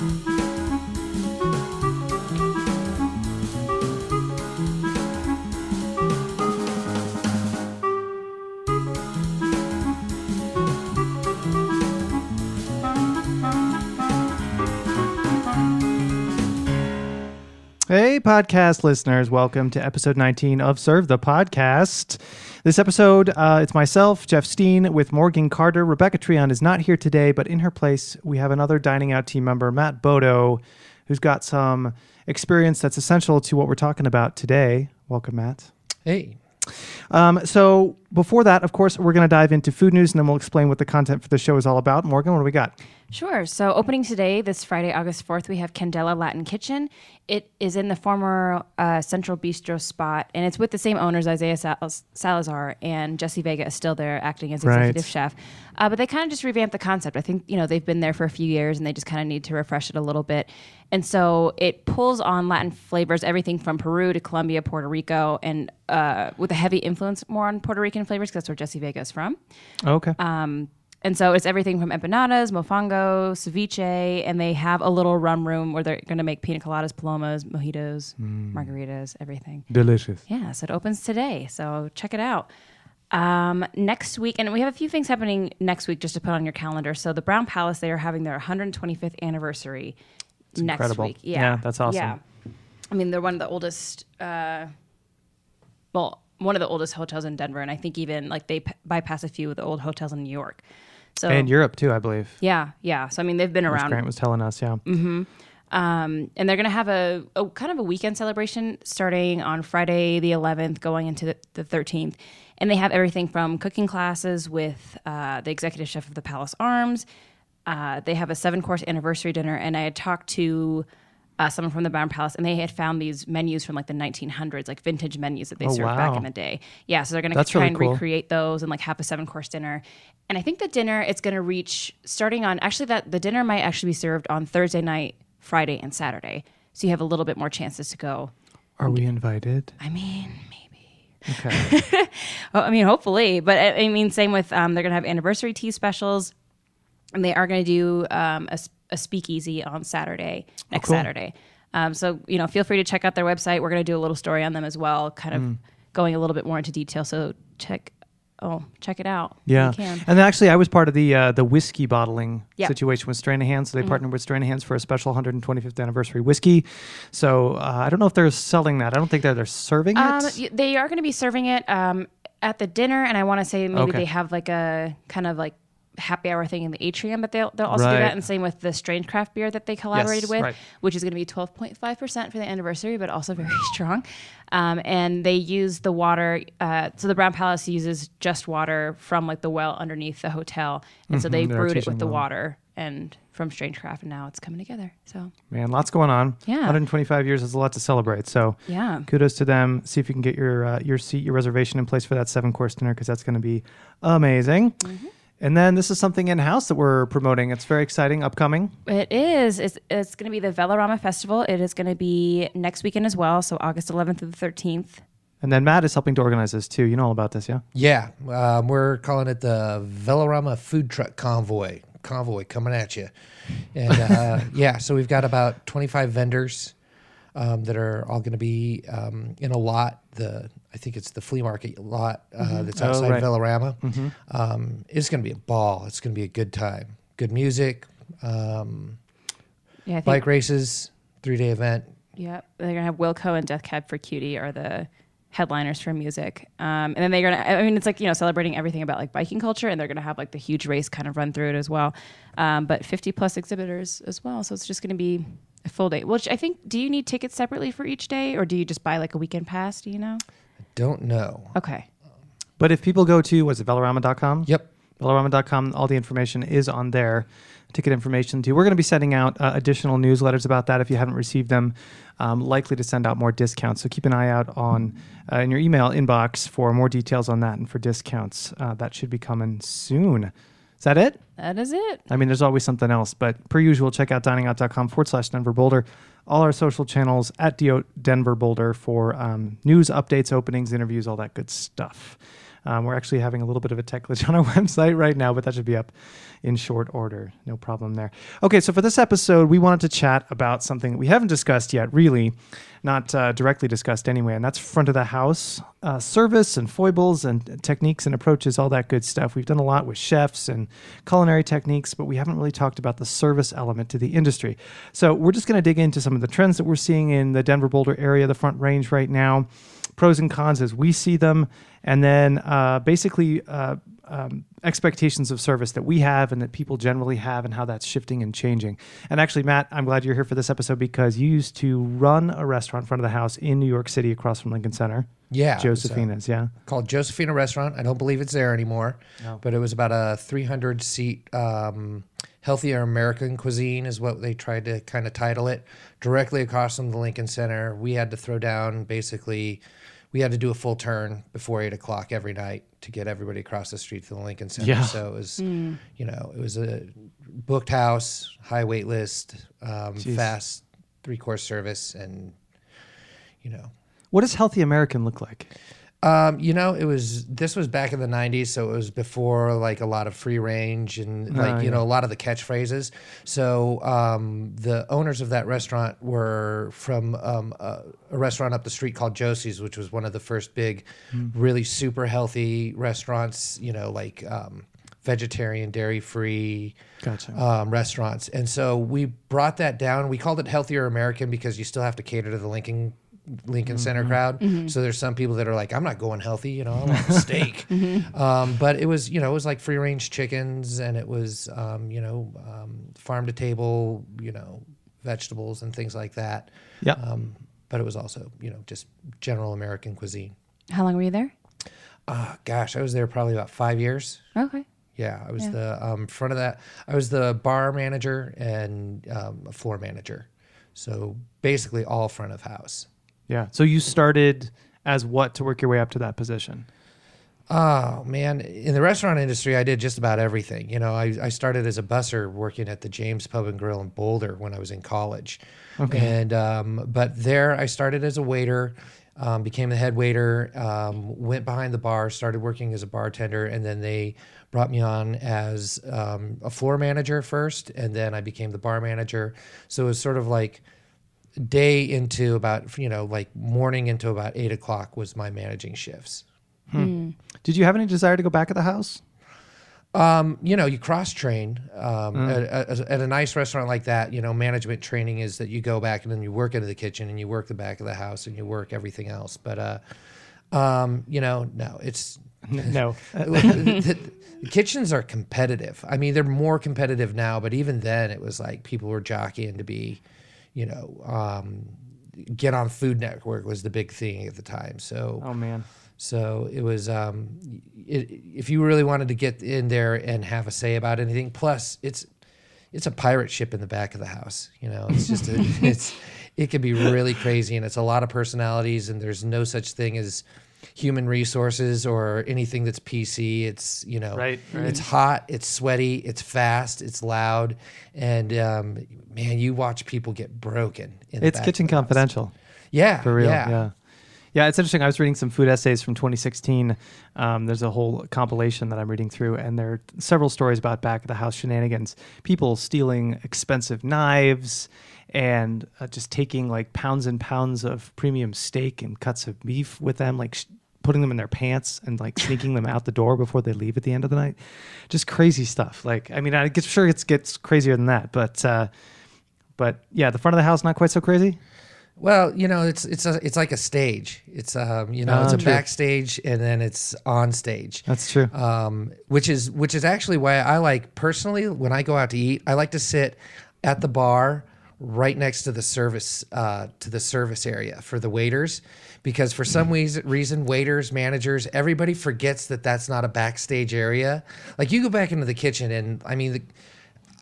Hey, podcast listeners, welcome to episode 19 of Served the Podcast. This episode, uh, it's myself, Jeff Steen, with Morgan Carter. Rebecca Treon is not here today, but in her place, we have another Dining Out team member, Matt Bodo, who's got some experience that's essential to what we're talking about today. Welcome, Matt. Hey. Um, so, before that, of course, we're going to dive into food news and then we'll explain what the content for the show is all about. Morgan, what do we got? Sure. So, opening today, this Friday, August 4th, we have Candela Latin Kitchen. It is in the former uh, Central Bistro spot, and it's with the same owners, Isaiah Sal- Salazar, and Jesse Vega is still there acting as executive Right. chef. Uh, but they kind of just revamped the concept. I think, you know, they've been there for a few years and they just kind of need to refresh it a little bit. And so it pulls on Latin flavors, everything from Peru to Colombia, Puerto Rico, and uh, with a heavy influence more on Puerto Rican flavors because that's where Jesse Vega is from. Okay. Um, and so it's everything from empanadas, mofongo, ceviche, and they have a little rum room where they're going to make pina coladas, palomas, mojitos, margaritas, everything. Delicious. Yeah, so it opens today. So check it out. Um, next week, and we have a few things happening next week just to put on your calendar. So the Brown Palace, they are having their 125th anniversary next incredible. week. Yeah. Yeah, that's awesome. Yeah. I mean, they're one of the oldest, uh, well, one of the oldest hotels in Denver, and I think even like they p- bypass a few of the old hotels in New York. So And Europe, too, I believe. yeah, yeah. So I mean, they've been around Grant was telling us, yeah. um, and they're going to have a, a kind of a weekend celebration starting on Friday the 11th, going into the, the 13th. And they have everything from cooking classes with uh, the executive chef of the Palace Arms. Uh, they have a seven course anniversary dinner. And I had talked to uh, someone from the Brown Palace, and they had found these menus from like the 1900s, like vintage menus that they Oh, served back in the day. Yeah, so they're going to try really and cool. recreate those and like have a seven course dinner. And I think the dinner it's going to reach starting on actually that the dinner might actually be served on Thursday night, Friday, and Saturday. So you have a little bit more chances to go. Are we invited? I mean, maybe. Okay. Oh, I mean, hopefully. But I, I mean, same with um, they're going to have anniversary tea specials, and they are going to do um, a, a speakeasy on Saturday next cool. Saturday. Um, so you know, feel free to check out their website. We're going to do a little story on them as well, kind of going a little bit more into detail. So check, oh, check it out. Yeah, and actually, I was part of the uh, the whiskey bottling. Mm-hmm. situation with Stranahan. So they partnered with Stranahan's for a special 125th anniversary whiskey. So uh, I don't know if they're selling that. I don't think that they're serving it. Um, they are going to be serving it um, at the dinner, and I want to say maybe Okay. they have like a kind of like happy hour thing in the atrium, but they'll they'll also do that, and same with the strange craft beer that they collaborated with, right. which is going to be twelve point five percent for the anniversary, but also very strong. Um, and they use the water. Uh, so the Brown Palace uses just water from like the well underneath the hotel, and so they Mhm, brewed it with the well. water and from Strange Craft, and now it's coming together. So Man, lots going on. Yeah. 125 years is a lot to celebrate. So yeah. kudos to them. See if you can get your uh, your seat, your reservation in place for that seven course dinner because that's going to be amazing. Mm-hmm. And then this is something in house that we're promoting. It's very exciting, upcoming. It is. It's, it's going to be the Velorama Festival. It is going to be next weekend as well, so August 11th through the 13th. And then Matt is helping to organize this too. You know all about this, yeah? Yeah, um, we're calling it the Velorama Food Truck Convoy. Convoy coming at you. And uh, yeah, so we've got about 25 vendors um, that are all going to be um, in a lot. The I think it's the flea market lot uh, that's Oh, outside right. Velorama. Um, it's going to be a ball. It's going to be a good time. Good music, um, Yeah, I think. bike races, three day event. Yep. They're going to have Wilco and Death Cab for Cutie are the headliners for music. Um, and then they're going to, I mean, it's like, you know, celebrating everything about like biking culture, and they're going to have like the huge race kind of run through it as well. Um, but 50 plus exhibitors as well. So it's just going to be a full day. Which I think, do you need tickets separately for each day, or do you just buy like a weekend pass? Do you know? I don't know. Okay. But if people go to, what's it, Velorama.com? Yep. Velorama.com, all the information is on there. Ticket information too. We're going to be sending out uh, additional newsletters about that if you haven't received them. Um, likely to send out more discounts. So keep an eye out on uh, in your email inbox for more details on that and for discounts. Uh, that should be coming soon. Is that it? That is it. I mean, there's always something else, but per usual, check out diningout.com forward slash Denver Boulder. All our social channels at DO Denver Boulder for um, news, updates, openings, interviews, all that good stuff. Um, we're actually having a little bit of a tech glitch on our website right now, but that should be up in short order. No problem there. Okay, so for this episode, we wanted to chat about something we haven't discussed yet, really, not uh, directly discussed anyway, and that's front of the house uh, service and foibles and techniques and approaches, all that good stuff. We've done a lot with chefs and culinary techniques, but we haven't really talked about the service element to the industry. So we're just going to dig into some of the trends that we're seeing in the Denver Boulder area, the Front Range right now, pros and cons as we see them, and then uh, basically uh, um, expectations of service that we have and that people generally have and how that's shifting and changing. And actually, Matt, I'm glad you're here for this episode because you used to run a restaurant in front of the house in New York City across from Lincoln Center. Yeah, Josephina's, yeah. called Josephina Restaurant. I don't believe it's there anymore, No. but it was about a 300 seat um, healthier American cuisine is what they tried to kind of title it. Directly across from the Lincoln Center, we had to throw down basically. We had to do a full turn before eight o'clock every night to get everybody across the street to the Lincoln Center. Yeah. So it was, you know, it was a booked house, high wait list, um, fast three course service, and you know, What does healthy American look like? Um, you know, it was this was back in the '90s, so it was before like a lot of free range and like Ah, you yeah. know a lot of the catchphrases. So um, the owners of that restaurant were from um, a, a restaurant up the street called Josie's, which was one of the first big, Hmm. really super healthy restaurants. You know, like um, vegetarian, dairy free Gotcha. um, restaurants. And so we brought that down. We called it Healthier American because you still have to cater to the Lincoln Lincoln Center crowd. So there's some people that are like, I'm not going healthy, you know, I want a steak. Um, but it was, you know, it was like free range chickens and it was, um, you know, um, farm to table, you know, vegetables and things like that. yeah. Um, but it was also, you know, just general American cuisine. How long were you there? Uh, gosh, I was there probably about five years. Okay. Yeah, I was the um, front of that. I was the bar manager and um, a floor manager. So basically, all front of house. Yeah. So you started as what to work your way up to that position? Oh man, in the restaurant industry, I did just about everything. You know, I, I started as a busser working at the James Pub and Grill in Boulder when I was in college, okay. and um, but there I started as a waiter, um, became the head waiter, um, went behind the bar, started working as a bartender, and then they brought me on as um, a floor manager first, and then I became the bar manager. So it was sort of like day into about you know like morning into about eight o'clock was my managing shifts. Did you have any desire to go back at the house? Um, you know, you cross train um, at, at, at a nice restaurant like that. You know, management training is that you go back and then you work into the kitchen and you work the back of the house and you work everything else. But uh, um, you know, no, it's no. the, the kitchens are competitive. I mean, they're more competitive now, but even then, it was like people were jockeying to be, you know, um, get on Food Network was the big thing at the time. So oh man. so it was, um, it, if you really wanted to get in there and have a say about anything, plus it's, it's a pirate ship in the back of the house. You know, it's just, a, it's, it can be really crazy and it's a lot of personalities and there's no such thing as human resources or anything that's PC. It's, you know, Right, right. it's hot, it's sweaty, it's fast, it's loud. And, um, man, you watch people get broken. In the It's back Kitchen of the house. Confidential. Yeah. For real. Yeah. Yeah. Yeah. it's interesting. I was reading some food essays from 2016. Um, there's a whole compilation that I'm reading through, and there are several stories about back of the house shenanigans. People stealing expensive knives and uh, just taking like pounds and pounds of premium steak and cuts of beef with them, like sh- putting them in their pants and like sneaking them out the door before they leave at the end of the night. Just crazy stuff. Like, I mean, I get sure it gets crazier than that, but. Uh, but yeah, the front of the house not quite so crazy. Well, you know, it's it's a, it's like a stage. It's um, you know, Ah, it's a true. backstage and then it's on stage. That's true. Um, which is which is actually why I like personally when I go out to eat, I like to sit at the bar right next to the service uh, to the service area for the waiters because for some reason, reason waiters managers everybody forgets that that's not a backstage area like you go back into the kitchen and i mean the,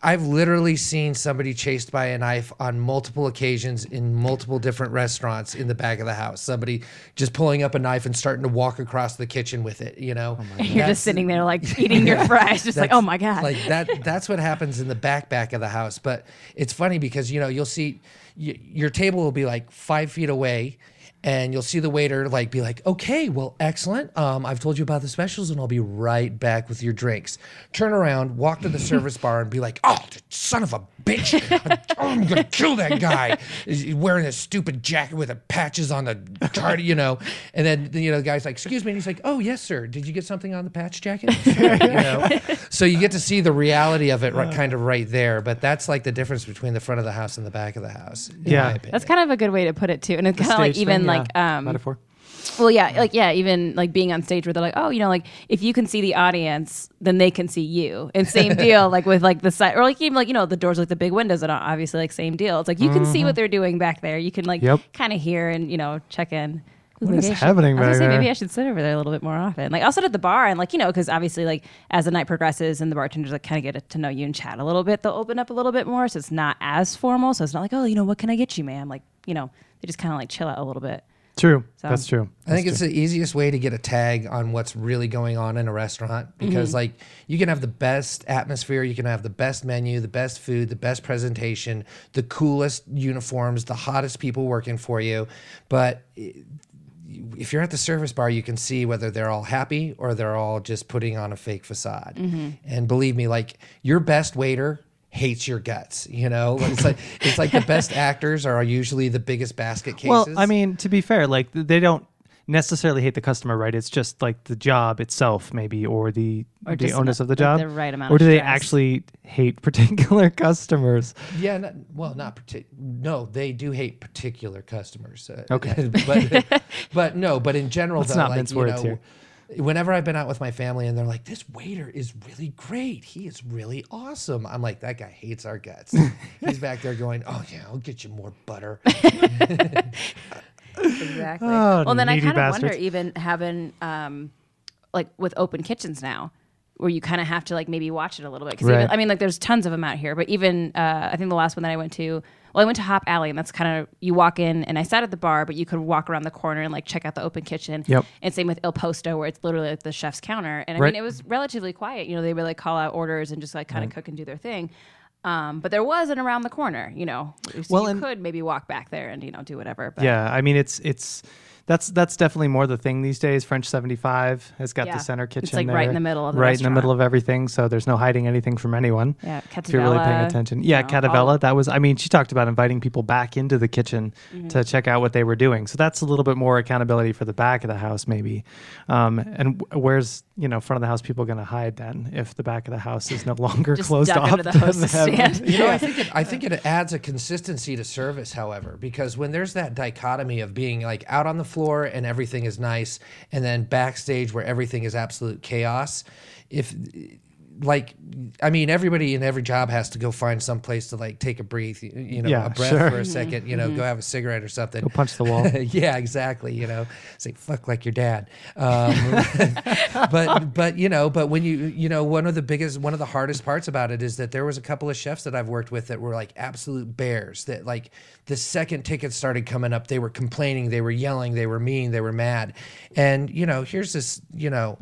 I've literally seen somebody chased by a knife on multiple occasions in multiple different restaurants in the back of the house. Somebody just pulling up a knife and starting to walk across the kitchen with it, you know. Oh You're just sitting there like eating your fries, just like, oh my god. Like that that's what happens in the back back of the house. But it's funny because you know, you'll see y- your table will be like 5 feet away and you'll see the waiter like be like, "Okay, well, excellent. Um, I've told you about the specials, and I'll be right back with your drinks." Turn around, walk to the service bar, and be like, "Oh, son of a bitch! I'm gonna kill that guy. He's wearing a stupid jacket with a patches on the card, you know." And then you know, the guy's like, "Excuse me," and he's like, "Oh, yes, sir. Did you get something on the patch jacket?" you know. So you get to see the reality of it, right, kind of right there. But that's like the difference between the front of the house and the back of the house. Yeah. That's kind of a good way to put it too, and it's kind of like even thing, like um, metaphor. well, yeah, like yeah, even like being on stage where they're like, oh, you know, like if you can see the audience, then they can see you. And same deal, like with like the side or like even like you know the doors like the big windows and obviously like same deal. It's like you can see what they're doing back there. You can like Mm-hmm. Yep. kind of hear and you know check in. What maybe is I should- happening I was gonna say maybe? I should sit over there a little bit more often. Like I'll sit at the bar and like you know because obviously like as the night progresses and the bartenders like kind of get to know you and chat a little bit, they'll open up a little bit more. So it's not as formal. So it's not like oh you know what can I get you, ma'am? Like you know they just kind of like chill out a little bit. True. So- That's true. I think it's the easiest way to get a tag on what's really going on in a restaurant because, mm-hmm. like, you can have the best atmosphere, you can have the best menu, the best food, the best presentation, the coolest uniforms, the hottest people working for you. But i- if you're at the service bar, you can see whether they're all happy or they're all just putting on a fake facade. Mm-hmm. And believe me, like, your best waiter hates your guts you know it's like it's like the best actors are usually the biggest basket cases Well, I mean, to be fair, like they don't necessarily hate the customer, right? It's just like the job itself, maybe, or the Or the onus not- of the job, the right amount or of do they actually hate particular customers? Yeah, not, well, not partic- No, they do hate particular customers. uh, Okay. but but no, but in general, Let's though, not like, mince you words know, here. Whenever I've been out with my family and they're like, "This waiter is really great. He is really awesome," I'm like, "That guy hates our guts." He's back there going, "Oh yeah, I'll get you more butter." Exactly. Oh, well, then I kind of wonder, even having um, like with open kitchens now, where you kind of have to like maybe watch it a little bit. Because Right. I mean, like there's tons of them out here, but even uh, I think the last one that I went to, well, I went to Hop Alley, and that's kind of you walk in, and I sat at the bar, but you could walk around the corner and like check out the open kitchen. Yep. And same with Il Posto, where it's literally like the chef's counter, and I Right. mean, it was relatively quiet. You know, they would like call out orders and just like kind of cook and do their thing. Um, but there was an around the corner, you know, so Well, you could maybe walk back there and you know do whatever. But Yeah, I mean, it's it's that's that's definitely more the thing these days. French seventy five has got Yeah. the center kitchen. It's, kitchen, like, right in the middle of the right in the middle of everything. So there's no hiding anything from anyone. Yeah, if you're really paying Cattivella, attention. you Yeah, know, Cattivella. That was. I mean, she talked about inviting people back into the kitchen Mm-hmm. to check out what they were doing. So that's a little bit more accountability for the back of the house, maybe. Um, and where's you know front of the house people going to hide then if the back of the house is no longer Just closed duck off under the to stand. You know, I think it, I think it adds a consistency to service, however, because when there's that dichotomy of being like out on the floor and everything is nice, and then backstage where everything is absolute chaos, if like I mean, everybody in every job has to go find some place to like take a breathe, you- you know, Yeah, a breath sure. for a second, you know, Mm-hmm. go have a cigarette or something. Go punch the wall. yeah, exactly. You know, say fuck like your dad. Um, but but you know, but when you you know, one of the biggest, one of the hardest parts about it is that there was a couple of chefs that I've worked with that were like absolute bears. That like the second tickets started coming up, they were complaining, they were yelling, they were mean, they were mad, and you know, here's this, you know.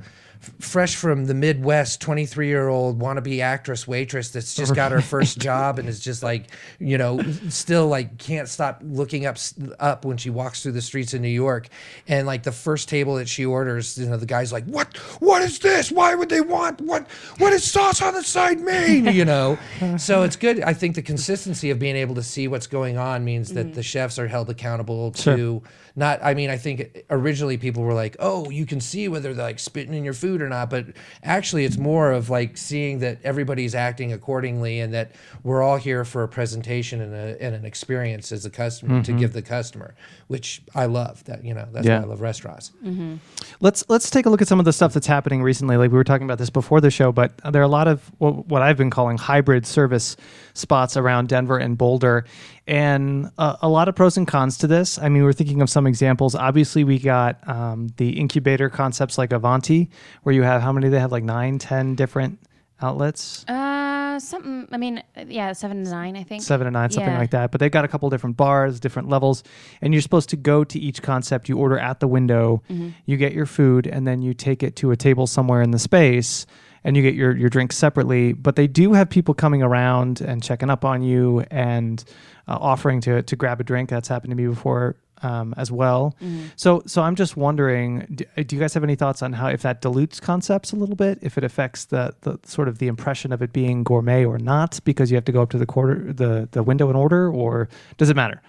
Fresh from the Midwest, 23 year old wannabe actress waitress that's just got her first job and is just like, you know, still like can't stop looking up up when she walks through the streets of New York. And like the first table that she orders, you know, the guy's like, "What? What is this? Why would they want what? What does sauce on the side mean?" You know. so it's good. I think the consistency of being able to see what's going on means that mm-hmm. the chefs are held accountable to not. I mean, I think originally people were like, "Oh, you can see whether they're like spitting in your food or not," but actually, it's more of like seeing that everybody's acting accordingly and that we're all here for a presentation and, a, and an experience as a customer to mm-hmm. give the customer, which I love. That you know, that's Yeah. why I love restaurants. Mm-hmm. Let's let's take a look at some of the stuff that's happening recently. Like we were talking about this before the show, but there are a lot of what, what I've been calling hybrid service spots around Denver and Boulder, and a, a lot of pros and cons to this. I mean, we're thinking of some examples. Obviously, we got um, the incubator concepts like Avanti, where you have how many they have like nine, ten different outlets. Uh, something. I mean, uh, yeah, seven to nine, I think. seven to nine, something Yeah. like that. But they've got a couple different bars, different levels, and you're supposed to go to each concept. You order at the window, Mm-hmm. you get your food, and then you take it to a table somewhere in the space, and you get your your drinks separately. But they do have people coming around and checking up on you and uh, offering to to grab a drink. That's happened to me before. um, as well. Mm-hmm. So, so I'm just wondering, do, do you guys have any thoughts on how if that dilutes concepts a little bit, if it affects the the sort of the impression of it being gourmet or not, because you have to go up to the quarter the the window and order, or does it matter?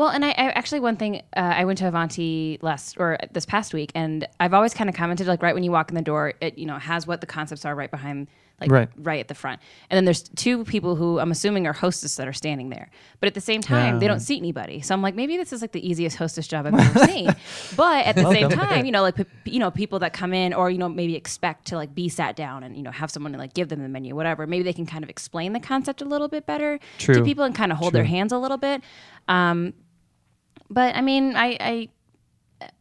Well, and I, I actually one thing uh, I went to Avanti last or this past week, and I've always kind of commented like right when you walk in the door, it you know has what the concepts are right behind, like Right. right, at the front, and then there's two people who I'm assuming are hostess that are standing there, but at the same time they don't seat anybody. So I'm like maybe this is like the easiest hostess job I've ever seen, but at the same time, you know, like p- you know people that come in or you know maybe expect to like be sat down and you know have someone to like give them the menu, whatever. Maybe they can kind of explain the concept a little bit better True. to people and kind of hold their hands a little bit. Um, but I mean, I, I,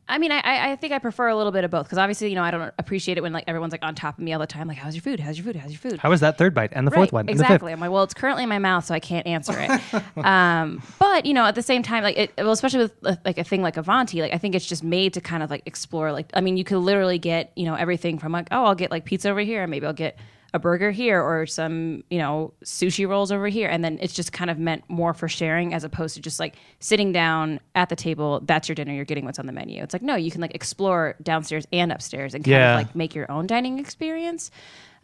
I mean, I, I think I prefer a little bit of both because obviously, you know, I don't appreciate it when like everyone's like on top of me all the time, like, "How's your food? How's your food? How's your food?" How was that third bite and the fourth right, one? and the fifth? exactly. I'm like, well, it's currently in my mouth, so I can't answer it. um, but you know, at the same time, like, it, well, especially with uh, like a thing like Avanti, like I think it's just made to kind of like explore. Like, I mean, you could literally get you know everything from like, oh, I'll get like pizza over here, and maybe I'll get a burger here or some you know sushi rolls over here and then it's just kind of meant more for sharing as opposed to just like sitting down at the table that's your dinner you're getting what's on the menu it's like no you can like explore downstairs and upstairs and kind Yeah. of like make your own dining experience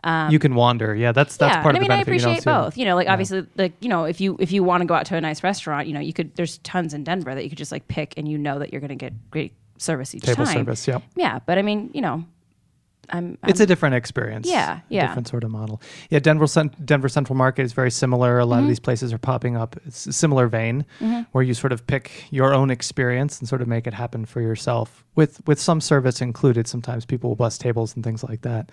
um, you can wander. Yeah, that's that's yeah, part and of I mean, I you appreciate see both. You know, like obviously, like you know, if you if you want to go out to a nice restaurant, you know, you could. There's tons in Denver that you could just like pick, and you know that you're going to get great service each Table time. service. Yep. Yeah, but I mean, you know, I'm. It's I'm- a different experience. Yeah, a yeah. different sort of model. Yeah, Denver Denver Central Market is very similar. A lot Mm-hmm. of these places are popping up. It's a similar vein where you sort of pick your own experience and sort of make it happen for yourself with with some service included. Sometimes people will bus tables and things like that,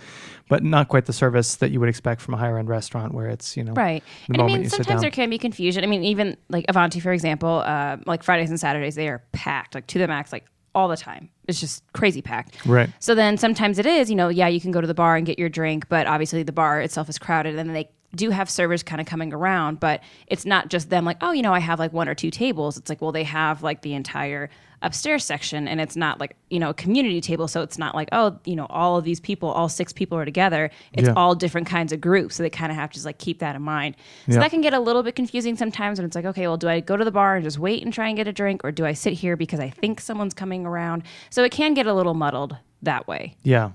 but not quite the service that you would expect from a higher end restaurant where it's you know Right. And I mean, sometimes there can be confusion. I mean, even like Avanti, for example, uh, like Fridays and Saturdays, they are packed, like to the max, like all the time. It's just crazy packed. Right. So then sometimes it is, you know, yeah, you can go to the bar and get your drink, but obviously the bar itself is crowded and then they do have servers kind of coming around, but it's not just them like, oh, you know, I have like one or two tables. It's like, well, they have like the entire upstairs section and it's not like, you know, a community table. So it's not like, oh, you know, all of these people, all six people are together. It's Yeah. all different kinds of groups. So they kind of have to just like keep that in mind. So Yeah. that can get a little bit confusing sometimes when it's like, okay, well, do I go to the bar and just wait and try and get a drink or do I sit here because I think someone's coming around? So it can get a little muddled that way. Yeah,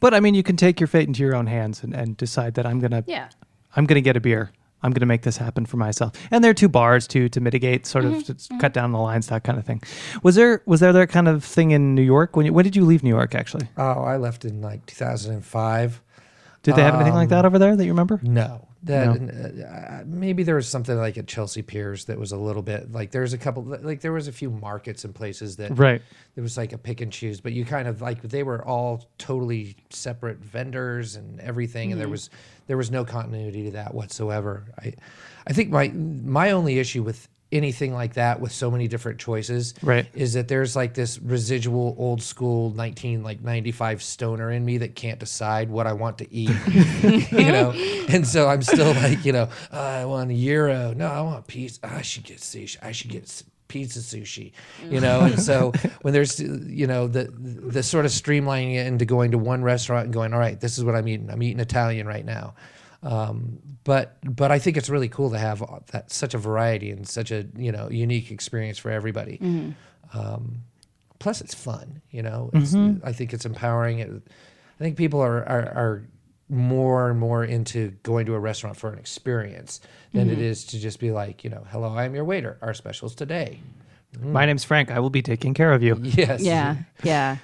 but I mean, you can take your fate into your own hands and, and decide that I'm gonna Yeah. I'm going to get a beer. I'm going to make this happen for myself. And there are two bars too to mitigate, sort Mm-hmm. of to s- cut down the lines, that kind of thing. Was there was there that kind of thing in New York? When you, when did you leave New York? Actually, Oh, I left in like 2005. did they have anything like that over there that you remember? No. That uh, maybe there was something like at Chelsea Piers that was a little bit like there's a couple like there was a few markets and places that Right. there was like a pick and choose, but you kind of like they were all totally separate vendors and everything, and there was there was no continuity to that whatsoever. I I think my my only issue with anything like that with so many different choices Right. is that there's like this residual old school 19 like 95 stoner in me that can't decide what I want to eat you know? And so I'm still like you know uh, I want a euro no I want pizza I should get sushi. I should get pizza sushi you know? And so when there's you know the the sort of streamlining it into going to one restaurant and going all right this is what I'm eating. I'm eating Italian right now um, but but I think it's really cool to have that such a variety and such a you know unique experience for everybody. Um, plus, it's fun. You know, it's, I think it's empowering. It, I think people are, are are more and more into going to a restaurant for an experience than it is to just be like you know, hello, I'm your waiter. Our specials today. My name's Frank. I will be taking care of you. Yes. Yeah. Yeah.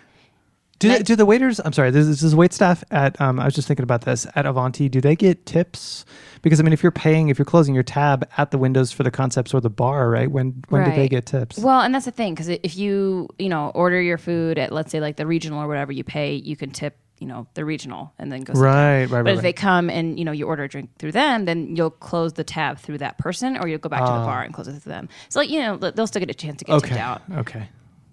Do, And the, I- do the waiters? I'm sorry. This, this is wait staff at. Um, I was just thinking about this at Avanti. Do they get tips? Because I mean, if you're paying, if you're closing your tab at the windows for the concepts or the bar, right? When when do they get tips? Well, and that's the thing because if you you know order your food at let's say like the regional or whatever you pay, you can tip you know the regional and then go. down. right, right, But right. if they come and you know you order a drink through them, then you'll close the tab through that person, or you'll go back to the bar and close it through them. So like you know they'll still get a chance to get tipped okay. out. Okay.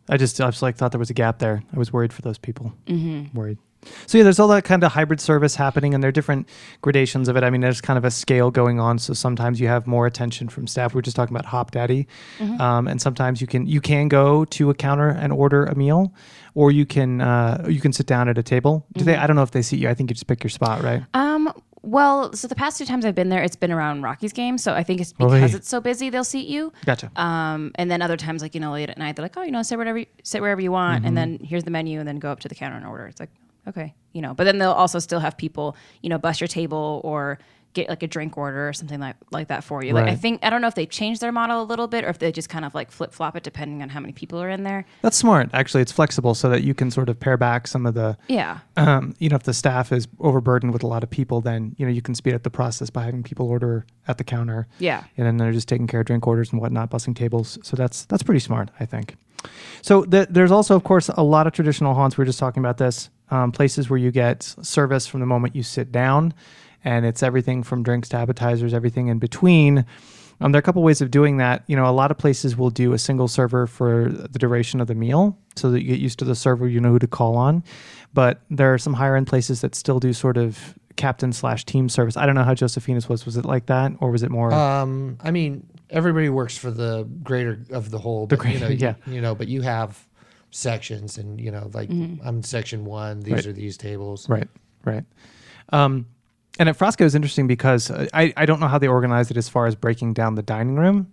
I just I was like thought there was a gap there. I was worried for those people. Mm-hmm. Worried. So yeah, there's all that kind of hybrid service happening, and there are different gradations of it. I mean, there's kind of a scale going on. So sometimes you have more attention from staff. We were just talking about Hopdoddy, um, and sometimes you can you can go to a counter and order a meal, or you can uh, you can sit down at a table. Do they? I don't know if they seat you. I think you just pick your spot, right? Um, Well, so the past two times I've been there, it's been around Rockies games. So I think it's Oh, because yeah. it's so busy, they'll seat you. Gotcha. Um, and then other times, like you know, late at night, they're like, oh, you know, sit whatever, you, sit wherever you want, and then here's the menu, and then go up to the counter and order. It's like, okay, you know. But then they'll also still have people, you know, bust your table or get like a drink order or something like like that for you. Like I think I don't know if they changed their model a little bit or if they just kind of like flip flop it depending on how many people are in there. That's smart. Actually, it's flexible so that you can sort of pare back some of the Yeah. um, you know, if the staff is overburdened with a lot of people, then you know you can speed up the process by having people order at the counter, Yeah. and then they're just taking care of drink orders and whatnot, bussing tables. So that's that's pretty smart, I think. So th- there's also, of course, a lot of traditional haunts. We were just talking about this. Um, places where you get service from the moment you sit down, and it's everything from drinks to appetizers, everything in between. Um, there are a couple ways of doing that. You know, a lot of places will do a single server for the duration of the meal, so that you get used to the server, you know who to call on. But there are some higher end places that still do sort of captain slash team service. I don't know how Josephina's was. Was it like that, or was it more? Um, I mean, everybody works for the greater of the whole. But, you know, greater, yeah. You know, but you have sections, and you know, like I'm section one. These Right. are these tables. Right, right. Um, and at Frasca is interesting because uh, I, I don't know how they organize it as far as breaking down the dining room,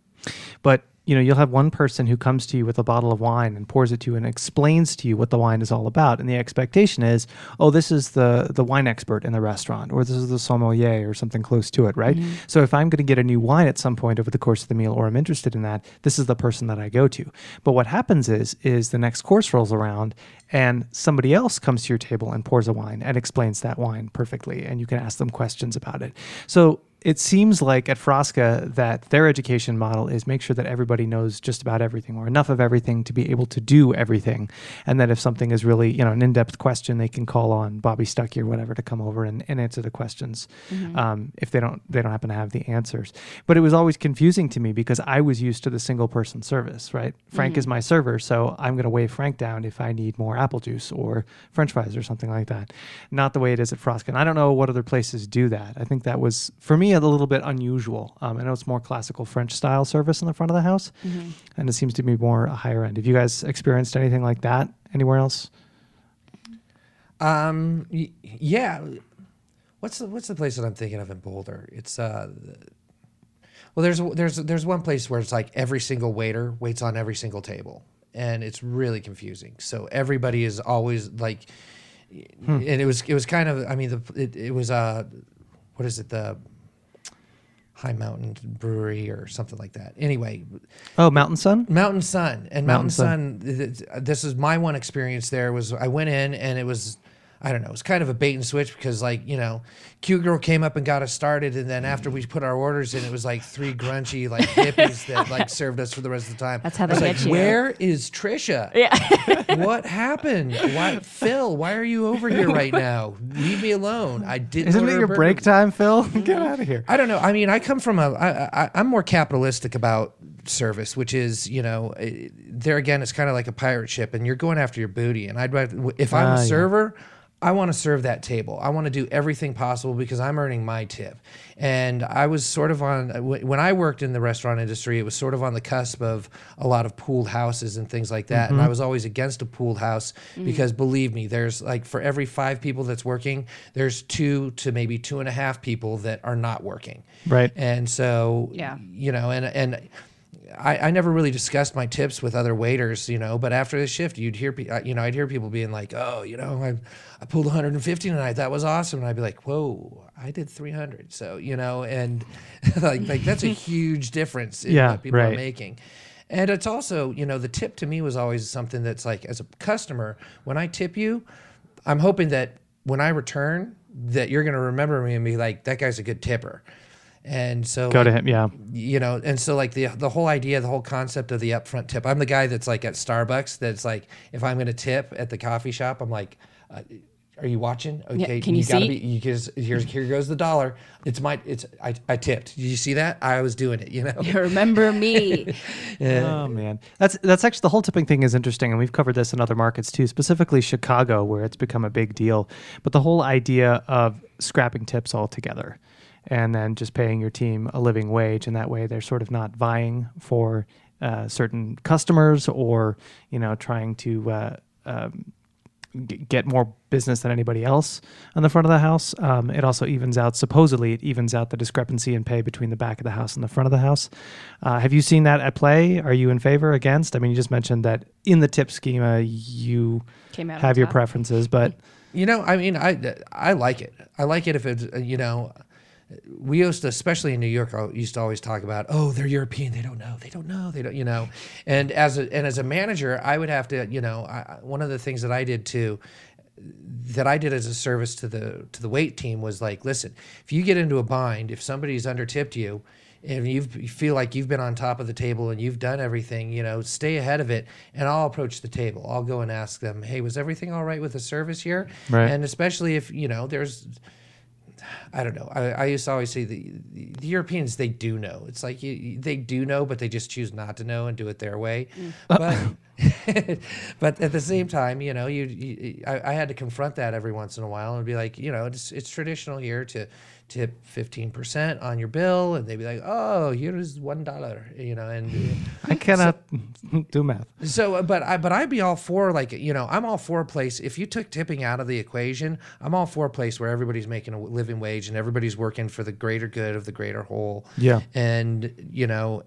but you know you'll have one person who comes to you with a bottle of wine and pours it to you and explains to you what the wine is all about, and the expectation is, oh, this is the the wine expert in the restaurant, or this is the sommelier, or something close to it, right? Mm-hmm. So if I'm going to get a new wine at some point over the course of the meal, or I'm interested in that, this is the person that I go to. But what happens is, is the next course rolls around, and somebody else comes to your table and pours a wine and explains that wine perfectly and you can ask them questions about it so it seems like at Frasca that their education model is make sure that everybody knows just about everything or enough of everything to be able to do everything. And that if something is really, you know, an in-depth question, they can call on Bobby Stuckey or whatever to come over and, and answer the questions um, if they don't they don't happen to have the answers. But it was always confusing to me because I was used to the single person service, right? Frank is my server, so I'm going to wave Frank down if I need more apple juice or French fries or something like that. Not the way it is at Frasca. And I don't know what other places do that. I think that was for me a little bit unusual. Um, I know it's more classical French style service in the front of the house, and it seems to be more a higher end. Have you guys experienced anything like that anywhere else? Um, y- yeah. What's the what's the place that I'm thinking of in Boulder? It's uh, the- well, there's there's there's one place where it's like every single waiter waits on every single table, and it's really confusing. So everybody is always like, and it was it was kind of I mean the it, it was uh, what is it the High Mountain Brewery or something like that. Anyway, Oh, Mountain Sun. Mountain Sun and Mountain Mountain, Sun. th- This is my one experience. There was I went in and it was I don't know. It was kind of a bait and switch because like you know, cute girl came up and got us started, and then after we put our orders in, it was like three grunchy like hippies that like served us for the rest of the time. That's how I they was get like, you. Where is Trisha? Yeah. what happened? Why, Phil? Why are you over here right now? Leave me alone. I didn't. Isn't order it a your burger. break time, Phil? Get out of here. I don't know. I mean, I come from a. I, I, I'm more capitalistic about service, which is, you know, eh, there again, it's kind of like a pirate ship, and you're going after your booty. And I'd rather, if I'm Ah, a yeah. Server, I want to serve that table. I want to do everything possible because I'm earning my tip. And I was sort of on uh, when I worked in the restaurant industry, it was sort of on the cusp of a lot of pooled houses and things like that. And I mm-hmm. was always against a pooled house mm. because believe me, there's like for every five people that's working, there's two to maybe two and a half people that are not working. Right. And so, Yeah. you know, and and I, I never really discussed my tips with other waiters, you know. But after the shift, you'd hear, uh, you know, I'd hear people being like, "Oh, you know, I, I pulled 150 tonight. That was awesome." And I'd be like, "Whoa, I did 300." So, you know, and like like that's a huge difference in Yeah, what people right. are making. And it's also, you know, the tip to me was always something that's like, as a customer, when I tip you, I'm hoping that when I return, that you're going to remember me and be like, "That guy's a good tipper." And so Go to him. Yeah. you know, and so like the the whole idea, the whole concept of the upfront tip. I'm the guy that's like at Starbucks. That's like, if I'm going to tip at the coffee shop, I'm like, uh, "Are you watching? Okay, can you gotta see? Be, you just here's here goes the dollar. It's my it's I, I tipped. Did you see that? I was doing it. You know. You remember me. Oh man, that's that's actually the whole tipping thing is interesting, and we've covered this in other markets too, specifically Chicago, where it's become a big deal. But the whole idea of scrapping tips altogether, and then just paying your team a living wage, and that way they're sort of not vying for uh, certain customers or you know trying to. Uh, um, g- get more business than anybody else on the front of the house. Um, it also evens out, supposedly, it evens out the discrepancy in pay between the back of the house and the front of the house. Uh, have you seen that at play? Are you in favor, against? I mean, you just mentioned that in the tip schema, you Came out have your top. preferences, but You know, I mean, I I like it. I like it if it's uh, you know, we used to, especially in New York, I used to always talk about, oh, they're European, they don't know, they don't know, they don't, you know, and as a and as a manager, I would have to, you know, I, one of the things that I did too, that I did as a service to the to the wait team was like, listen, if you get into a bind, if somebody's under tipped you, and you've, you feel like you've been on top of the table and you've done everything, you know, stay ahead of it. And I'll approach the table. I'll go and ask them, hey, was everything all right with the service here? Right. And especially if you know there's I don't know. I, I used to always say the, the Europeans they do know. It's like you, they do know, but they just choose not to know and do it their way. Mm. But but at the same time, you know, you, you I, I had to confront that every once in a while and be like, you know, it's it's traditional here to tip fifteen percent on your bill, and they'd be like, oh, here's one dollar, you know, and. I cannot do math. So, uh, but I, but I'd be all for like, you know, I'm all for a place. If you took tipping out of the equation, I'm all for a place where everybody's making a living wage and everybody's working for the greater good of the greater whole. Yeah. And you know,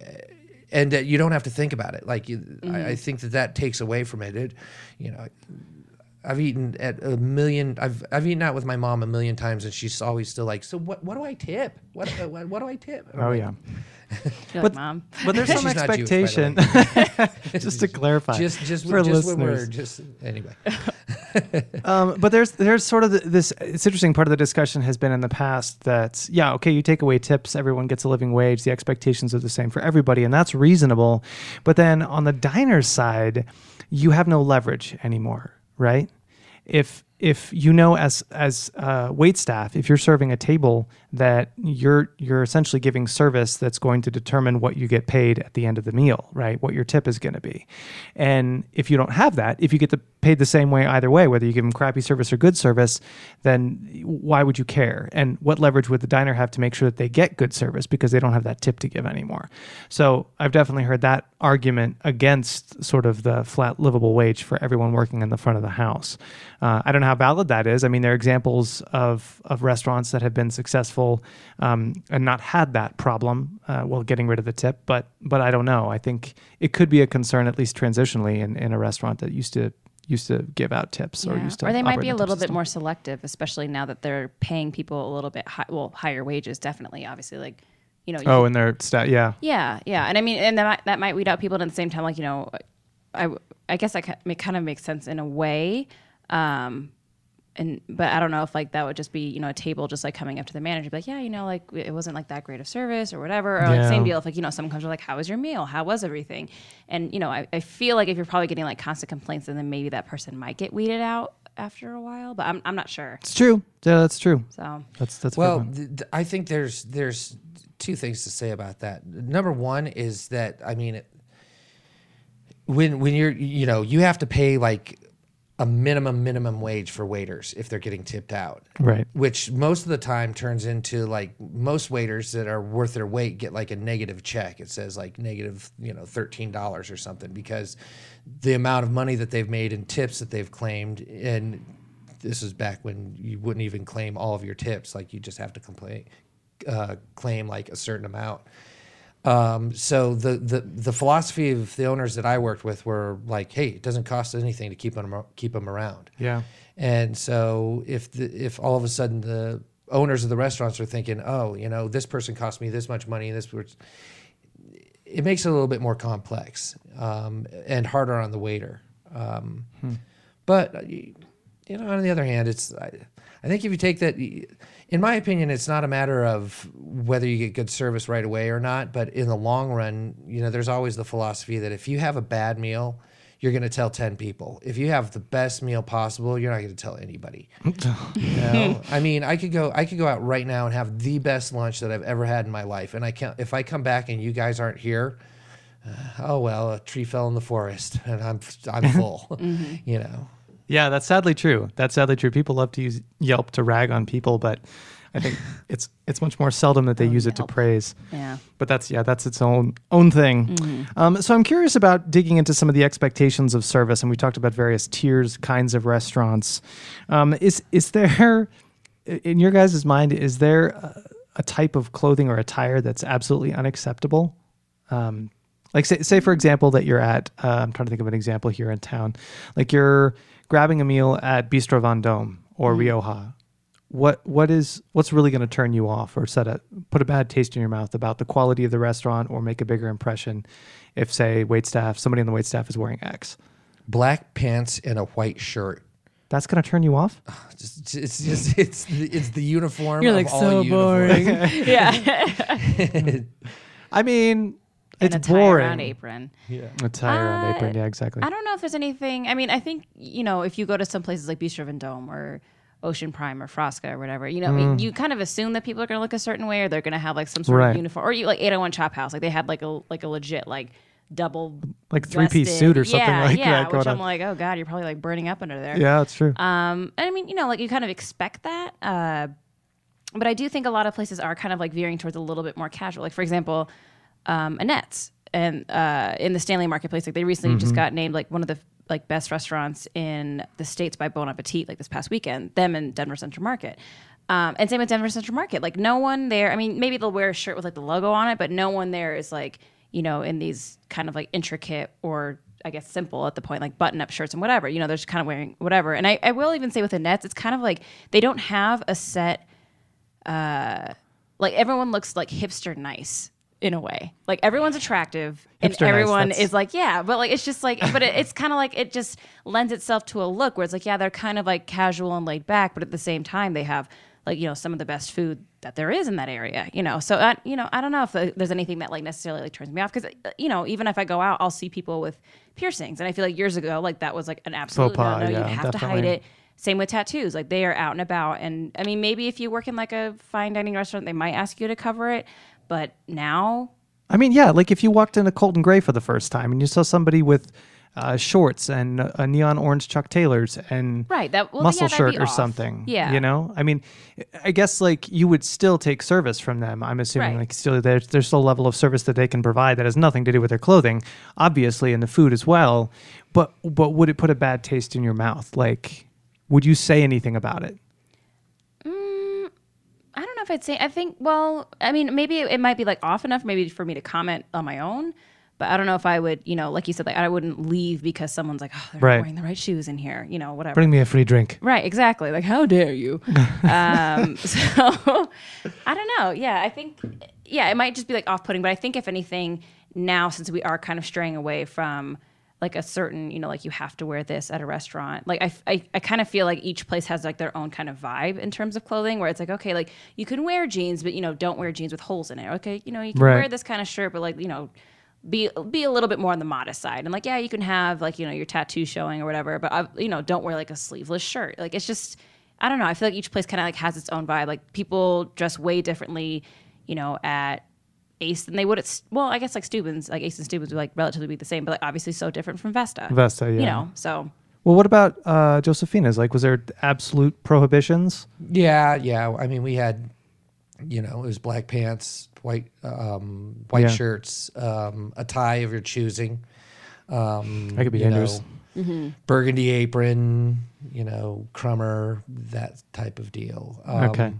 and that you don't have to think about it. Like, you, I, I think that that takes away from it. It, you know. I've eaten at a million. I've I've eaten out with my mom a million times, and she's always still like, "So what? What do I tip? What uh, what, what do I tip?" I'm Oh, like, yeah. But- like, mom. But there's some She's not Jewish, the expectation, just to clarify. Just just for just when we're listeners. just anyway. um, but there's there's sort of the, this. It's interesting. Part of the discussion has been in the past that yeah, okay, you take away tips, everyone gets a living wage. The expectations are the same for everybody, and that's reasonable. But then on the diner's side, you have no leverage anymore, right? If if you know as as uh, wait staff, if you're serving a table that you're you're essentially giving service that's going to determine what you get paid at the end of the meal, right? What your tip is going to be, and if you don't have that, if you get the paid the same way either way, whether you give them crappy service or good service, then why would you care? And what leverage would the diner have to make sure that they get good service because they don't have that tip to give anymore? So I've definitely heard that argument against sort of the flat livable wage for everyone working in the front of the house. Uh, I don't know how valid that is. I mean, there are examples of of restaurants that have been successful um, and not had that problem uh, while getting rid of the tip, but but I don't know. I think it could be a concern at least transitionally in, in a restaurant that used to used to give out tips or used to Or they might be a little bit system. more selective, especially now that they're paying people a little bit high, well higher wages. Definitely, obviously, like you know. you Oh, and their stat, yeah. Yeah, yeah, and I mean, and that might, that might weed out people, and at the same time, like you know, I I guess that ki- kind of makes sense in a way, um, and but I don't know if like that would just be you know a table just like coming up to the manager, be like yeah, you know, like it wasn't like that great of service or whatever, or like same deal if like you know someone comes with like how was your meal, how was everything, and you know I, I feel like if you're probably getting like constant complaints, then maybe that person might get weeded out after a while, but I'm I'm not sure. It's true. Yeah, that's true. So That's that's a good Well, one. th- th- I think there's there's two things to say about that. Number one is that I mean, it, when when you're you know you have to pay like a minimum minimum wage for waiters if they're getting tipped out, Right. Which most of the time turns into like most waiters that are worth their weight get like a negative check. It says like negative you know thirteen dollars or something because the amount of money that they've made in tips that they've claimed and this is back when you wouldn't even claim all of your tips like you just have to complain uh, claim like a certain amount um, so the, the the philosophy of the owners that I worked with were like, hey, it doesn't cost anything to keep them keep them around. Yeah. And so if the, if all of a sudden the owners of the restaurants are thinking, oh, you know, this person cost me this much money, this it makes it a little bit more complex um, and harder on the waiter. Um, But uh, you you know, on the other hand, it's I, I think if you take that, in my opinion, it's not a matter of whether you get good service right away or not. But in the long run, you know, there's always the philosophy that if you have a bad meal, you're going to tell 10 people. If you have the best meal possible, you're not going to tell anybody. You know? I mean, I could go I could go out right now and have the best lunch that I've ever had in my life. And I can't if I come back and you guys aren't here, uh, oh well, a tree fell in the forest and I'm I'm full. You know. Yeah, that's sadly true. That's sadly true. People love to use Yelp to rag on people, but I think it's it's much more seldom that they use it to praise. Yeah. But that's yeah, that's its own own thing. Mm-hmm. Um, so I'm curious about digging into some of the expectations of service, and we talked about various tiers, kinds of restaurants. Um, is is there, in your guys' mind, is there a, a type of clothing or attire that's absolutely unacceptable? Um, like say, say for example that you're at uh, i'm trying to think of an example here in town like you're grabbing a meal at bistro vendome or mm. rioja what what is what's really going to turn you off or set a put a bad taste in your mouth about the quality of the restaurant or make a bigger impression if say wait staff somebody on the wait staff is wearing x Black pants and a white shirt. that's going to turn you off ah, It's it's just it's the, it's the uniform. You're like all so uniforms. boring. yeah. i mean and it's a tie boring around apron. Yeah, a tie around Uh, apron yeah exactly I don't know if there's anything. I mean, I think you know if you go to some places like Bistro Vendome or Ocean Prime or Frasca or whatever, you know, you kind of assume that people are going to look a certain way or they're going to have like some sort Mm. Right. of uniform. Or you like 801 Chop House, like they had like a like a legit like double Like three-piece suit or something yeah, like yeah, that Which going I'm on. like, oh god, you're probably like burning up under there. yeah that's true Um, and I mean, you know, like you kind of expect that. Uh, but I do think a lot of places are kind of like veering towards a little bit more casual. Like for example, um, Annette's and uh, in the Stanley Marketplace, like they recently just got named like one of the like best restaurants in the states by Bon Appetit, like this past weekend. Them and Denver Central Market. Um, and same with Denver Central Market. Like no one there. I mean, maybe they'll wear a shirt with like the logo on it, but no one there is like you know in these kind of like intricate or I guess simple at the point, like button up shirts and whatever. You know, they're just kind of wearing whatever. And I, I will even say with Annette's, it's kind of like they don't have a set. Uh, like everyone looks like hipster nice in a way. Like everyone's attractive and Hipster nice, everyone that's- is like, yeah, but like it's just like, but it, it's kind of like it just lends itself to a look where it's like, yeah, they're kind of like casual and laid back, but at the same time they have like you know some of the best food that there is in that area. You know, so I, you know I don't know if uh, there's anything that like necessarily like turns me off because you know even if I go out, I'll see people with piercings, and I feel like years ago like that was like an absolute pas, no, no, yeah, you have to hide it. Same with tattoos. Like they are out and about. And I mean, maybe if you work in like a fine dining restaurant, they might ask you to cover it. But now, I mean, yeah, like if you walked into Colt & Gray for the first time and you saw somebody with uh, shorts and a neon orange Chuck Taylors and right? That well, muscle yeah, shirt or off. something. Yeah. You know, I mean, I guess like you would still take service from them. I'm assuming Right. like still there's, there's still a level of service that they can provide that has nothing to do with their clothing, obviously, and the food as well. But, but would it put a bad taste in your mouth? Like, would you say anything about it? Know if I'd say. I think. Well, I mean, maybe it, it might be like off enough, maybe for me to comment on my own. But I don't know if I would, you know, like you said, like I wouldn't leave because someone's like, oh, they're Right. not wearing the right shoes in here, you know, whatever. Bring me a free drink. Right, exactly. Like, how dare you? um, so, I don't know. Yeah, I think, yeah, it might just be like off putting, but I think if anything, now since we are kind of straying away from like a certain, you know, like you have to wear this at a restaurant, like I, I, I kind of feel like each place has like their own kind of vibe in terms of clothing where it's like, okay, like you can wear jeans, but, you know, don't wear jeans with holes in it. Okay, you know, you can Right. wear this kind of shirt, but like, you know, be be a little bit more on the modest side and like yeah you can have like you know your tattoo showing or whatever but I, you know don't wear like a sleeveless shirt like it's just i don't know i feel like each place kind of like has its own vibe like people dress way differently you know at ace than they would at well i guess like steuben's like ace and steuben's would like relatively be the same but like obviously so different from vesta Vesta, yeah. you know so Well, what about uh, Josephina's? Like, was there absolute prohibitions? Yeah, yeah. I mean, we had, you know, it was black pants, white, um, white Yeah. shirts, um, a tie of your choosing. Um, That could be you dangerous. know, burgundy apron, you know, crumber, that type of deal. Um, Okay.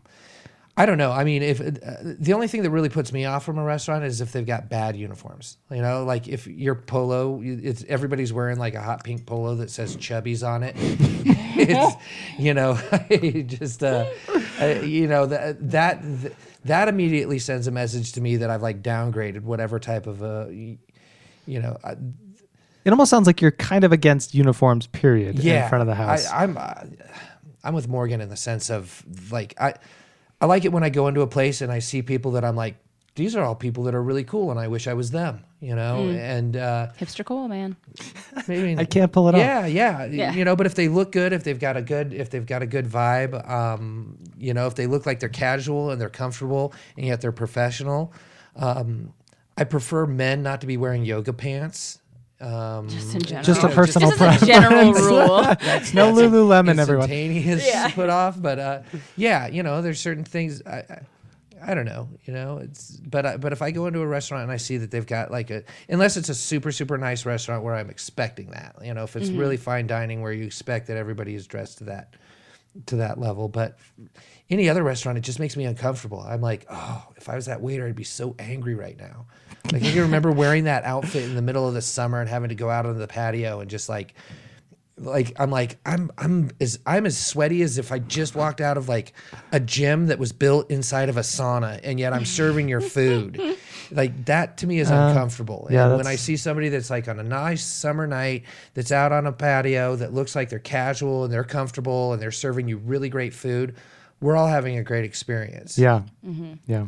I don't know. I mean, if uh, the only thing that really puts me off from a restaurant is if they've got bad uniforms. You know, like if your polo, it's everybody's wearing like a hot pink polo that says Chubbies on it. it's, you know, just uh, uh, you know that that that immediately sends a message to me that I've like downgraded whatever type of a, you know, I, It almost sounds like you're kind of against uniforms, period, yeah, in front of the house. I, I'm uh, I'm with Morgan in the sense of like I I like it when I go into a place and I see people that I'm like these are all people that are really cool and I wish I was them, you know, Mm. and uh, hipster cool man maybe I can't pull it off. yeah, yeah, Yeah. You know, but if they look good, if they've got a good, if they've got a good vibe, um, you know, if they look like they're casual and they're comfortable and yet they're professional, um, I prefer men not to be wearing yoga pants. Um, Just in general. Just a you know, personal Just as a general rule. that's No that's Lululemon, everyone. instantaneous Yeah. put off. But uh, yeah, you know, there's certain things. I, I, I don't know, you know, it's but I, but if I go into a restaurant and I see that they've got like a unless it's a super super nice restaurant where I'm expecting that, you know, if it's really fine dining where you expect that everybody is dressed to that to that level, but any other restaurant it just makes me uncomfortable. I'm like, oh, if I was that waiter, I'd be so angry right now. Like can remember wearing that outfit in the middle of the summer and having to go out on the patio and just like like I'm like I'm I'm as I'm as sweaty as if I just walked out of like a gym that was built inside of a sauna and yet I'm serving your food. Like that to me is uh, uncomfortable. yeah, and when I see somebody that's like on a nice summer night that's out on a patio that looks like they're casual and they're comfortable and they're serving you really great food, we're all having a great experience. Yeah. Yeah.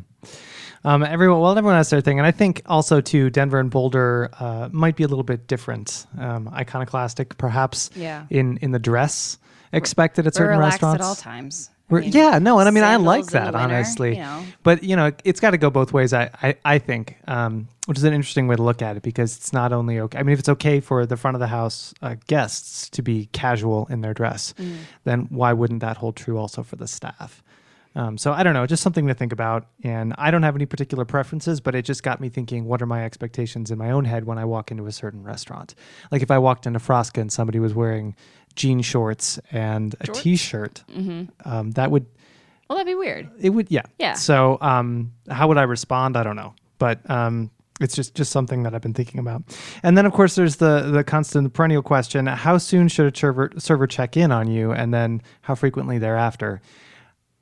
Um, everyone, well, everyone has their thing, and I think also too, Denver and Boulder uh, might be a little bit different, um, iconoclastic, perhaps. Yeah. In in the dress expected at We're certain relaxed restaurants. at all times. Yeah, no, and I mean I like sandals in the that winter, honestly, you know. but you know it's got to go both ways. I I, I think, um, which is an interesting way to look at it because it's not only okay. I mean, if it's okay for the front of the house uh, guests to be casual in their dress, Mm. then why wouldn't that hold true also for the staff? Um, so I don't know, just something to think about. And I don't have any particular preferences, but it just got me thinking: what are my expectations in my own head when I walk into a certain restaurant? Like if I walked into Frasca and somebody was wearing jean shorts and a t-shirt, um, that would Well, that'd be weird. it would yeah. Yeah. so um how would i respond? I don't know. But um it's just just something that i've been thinking about. And then of course there's the the constant perennial question how soon should a server server check in on you? And then how frequently thereafter?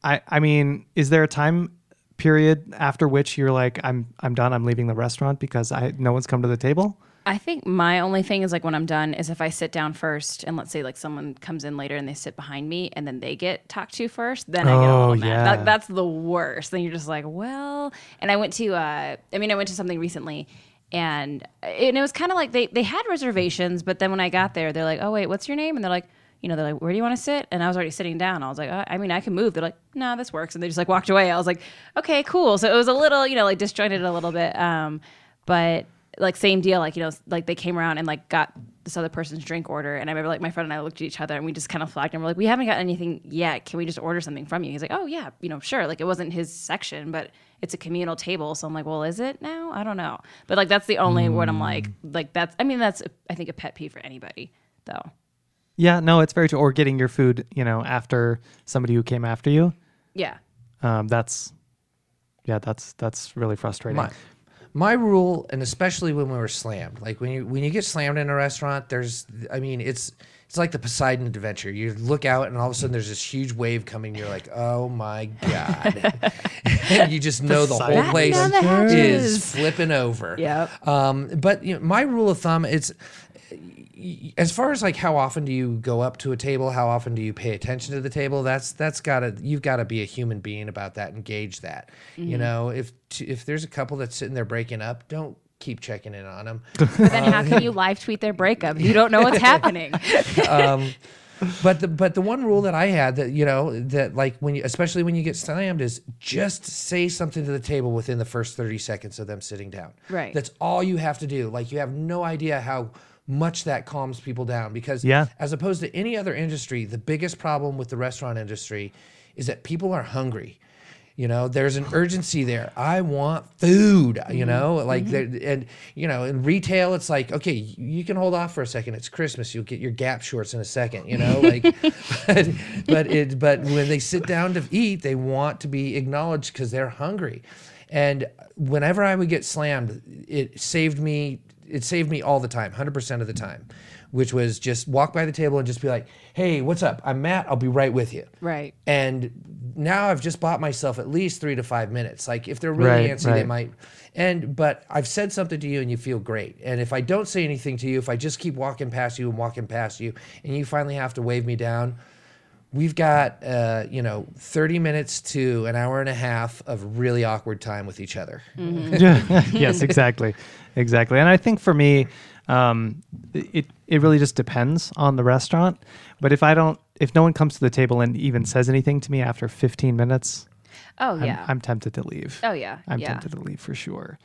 I i mean is there a time period after which you're like i'm i'm done i'm leaving the restaurant because i no one's come to the table I think my only thing is like when I'm done is if I sit down first and let's say like someone comes in later and they sit behind me and then they get talked to first, then I get a Oh, little mad. yeah. That, that's the worst. Then you're just like, well, and I went to, uh, I mean, I went to something recently and, and it was kind of like they, they had reservations, but then when I got there, they're like, oh, wait, what's your name? And they're like, you know, they're like, where do you want to sit? And I was already sitting down. I was like, uh, I mean, I can move. They're like, no, this works. And they just like walked away. I was like, okay, cool. So it was a little, you know, like disjointed a little bit. Um, but like same deal, like, you know, like they came around and like got this other person's drink order. And I remember like my friend and I looked at each other and we just kind of flagged and we're like, we haven't got anything yet. Can we just order something from you? He's like, oh yeah, you know, sure. Like it wasn't his section, but it's a communal table. So I'm like, well, is it now? I don't know. But like, that's the only one I'm like, like that's, I mean, that's, I think a pet peeve for anybody though. yeah no it's very true or getting your food you know after somebody who came after you Yeah. um that's yeah that's that's really frustrating My, my rule, and especially when we were slammed, like when you when you get slammed in a restaurant, there's, I mean, it's it's like the Poseidon adventure. You look out, and all of a sudden there's this huge wave coming. You're like, oh my god, and you just know the whole place Batten down the hatches. is flipping over. Yeah. Um, but you know, my rule of thumb, it's as far as like how often do you go up to a table how often do you pay attention to the table that's that's gotta you've got to be a human being about that and gauge that you mm-hmm. know if t- if there's a couple that's sitting there breaking up don't keep checking in on them But then how can you live tweet their breakup? You don't know what's happening. Um, but the but the one rule that I had that you know that like when you especially when you get slammed is just say something to the table within the first 30 seconds of them sitting down. Right. That's all you have to do. Like you have no idea how much that calms people down because Yeah. as opposed to any other industry, the biggest problem with the restaurant industry is that people are hungry. You know, there's an urgency there. I want food. You mm-hmm. know, like mm-hmm. there and you know, in retail, it's like okay, you can hold off for a second. It's Christmas. You'll get your Gap shorts in a second. You know, like, but but it but when they sit down to eat, they want to be acknowledged because they're hungry. And whenever I would get slammed, it saved me. It saved me all the time, hundred percent of the time, which was just walk by the table and just be like, "Hey, what's up? I'm Matt. I'll be right with you." right. And now I've just bought myself at least three to five minutes. Like if they're really Right, antsy, they might. And but I've said something to you and you feel great. And if I don't say anything to you, if I just keep walking past you and walking past you, and you finally have to wave me down, we've got uh, you know 30 minutes to an hour and a half of really awkward time with each other. yes, exactly, exactly. And I think for me, um, it it really just depends on the restaurant. But if I don't, if no one comes to the table and even says anything to me after 15 minutes, Oh I'm, yeah. I'm tempted to leave. oh yeah. I'm yeah. tempted to leave for sure.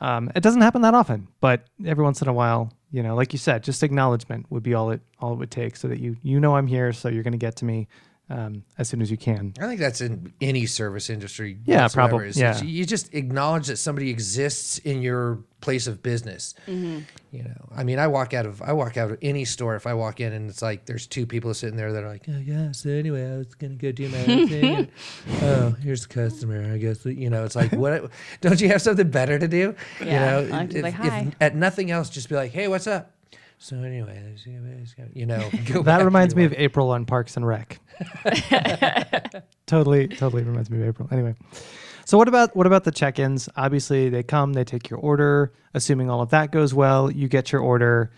Um, it doesn't happen that often, but every once in a while, You know, like you said, just acknowledgement would be all it all it would take, so that you you know I'm here, so you're going to get to me um, as soon as you can. I think that's in any service industry. Yeah, probably, yeah. You just acknowledge that somebody exists in your place of business. Mm-hmm. You know, I mean, I walk out of I walk out of any store if I walk in and it's like there's two people sitting there that are like, oh yeah. So anyway, I was gonna go do my own thing. and, oh, here's the customer. I guess you know. It's like what? Don't you have something better to do? Yeah, You know, I like to be like, "Hi." at nothing else, just be like, hey, what's up? So anyway, you know, That reminds me of April on Parks and Rec. totally, totally reminds me of April. Anyway, so what about what about the check-ins? Obviously, they come, they take your order. Assuming all of that goes well, you get your order.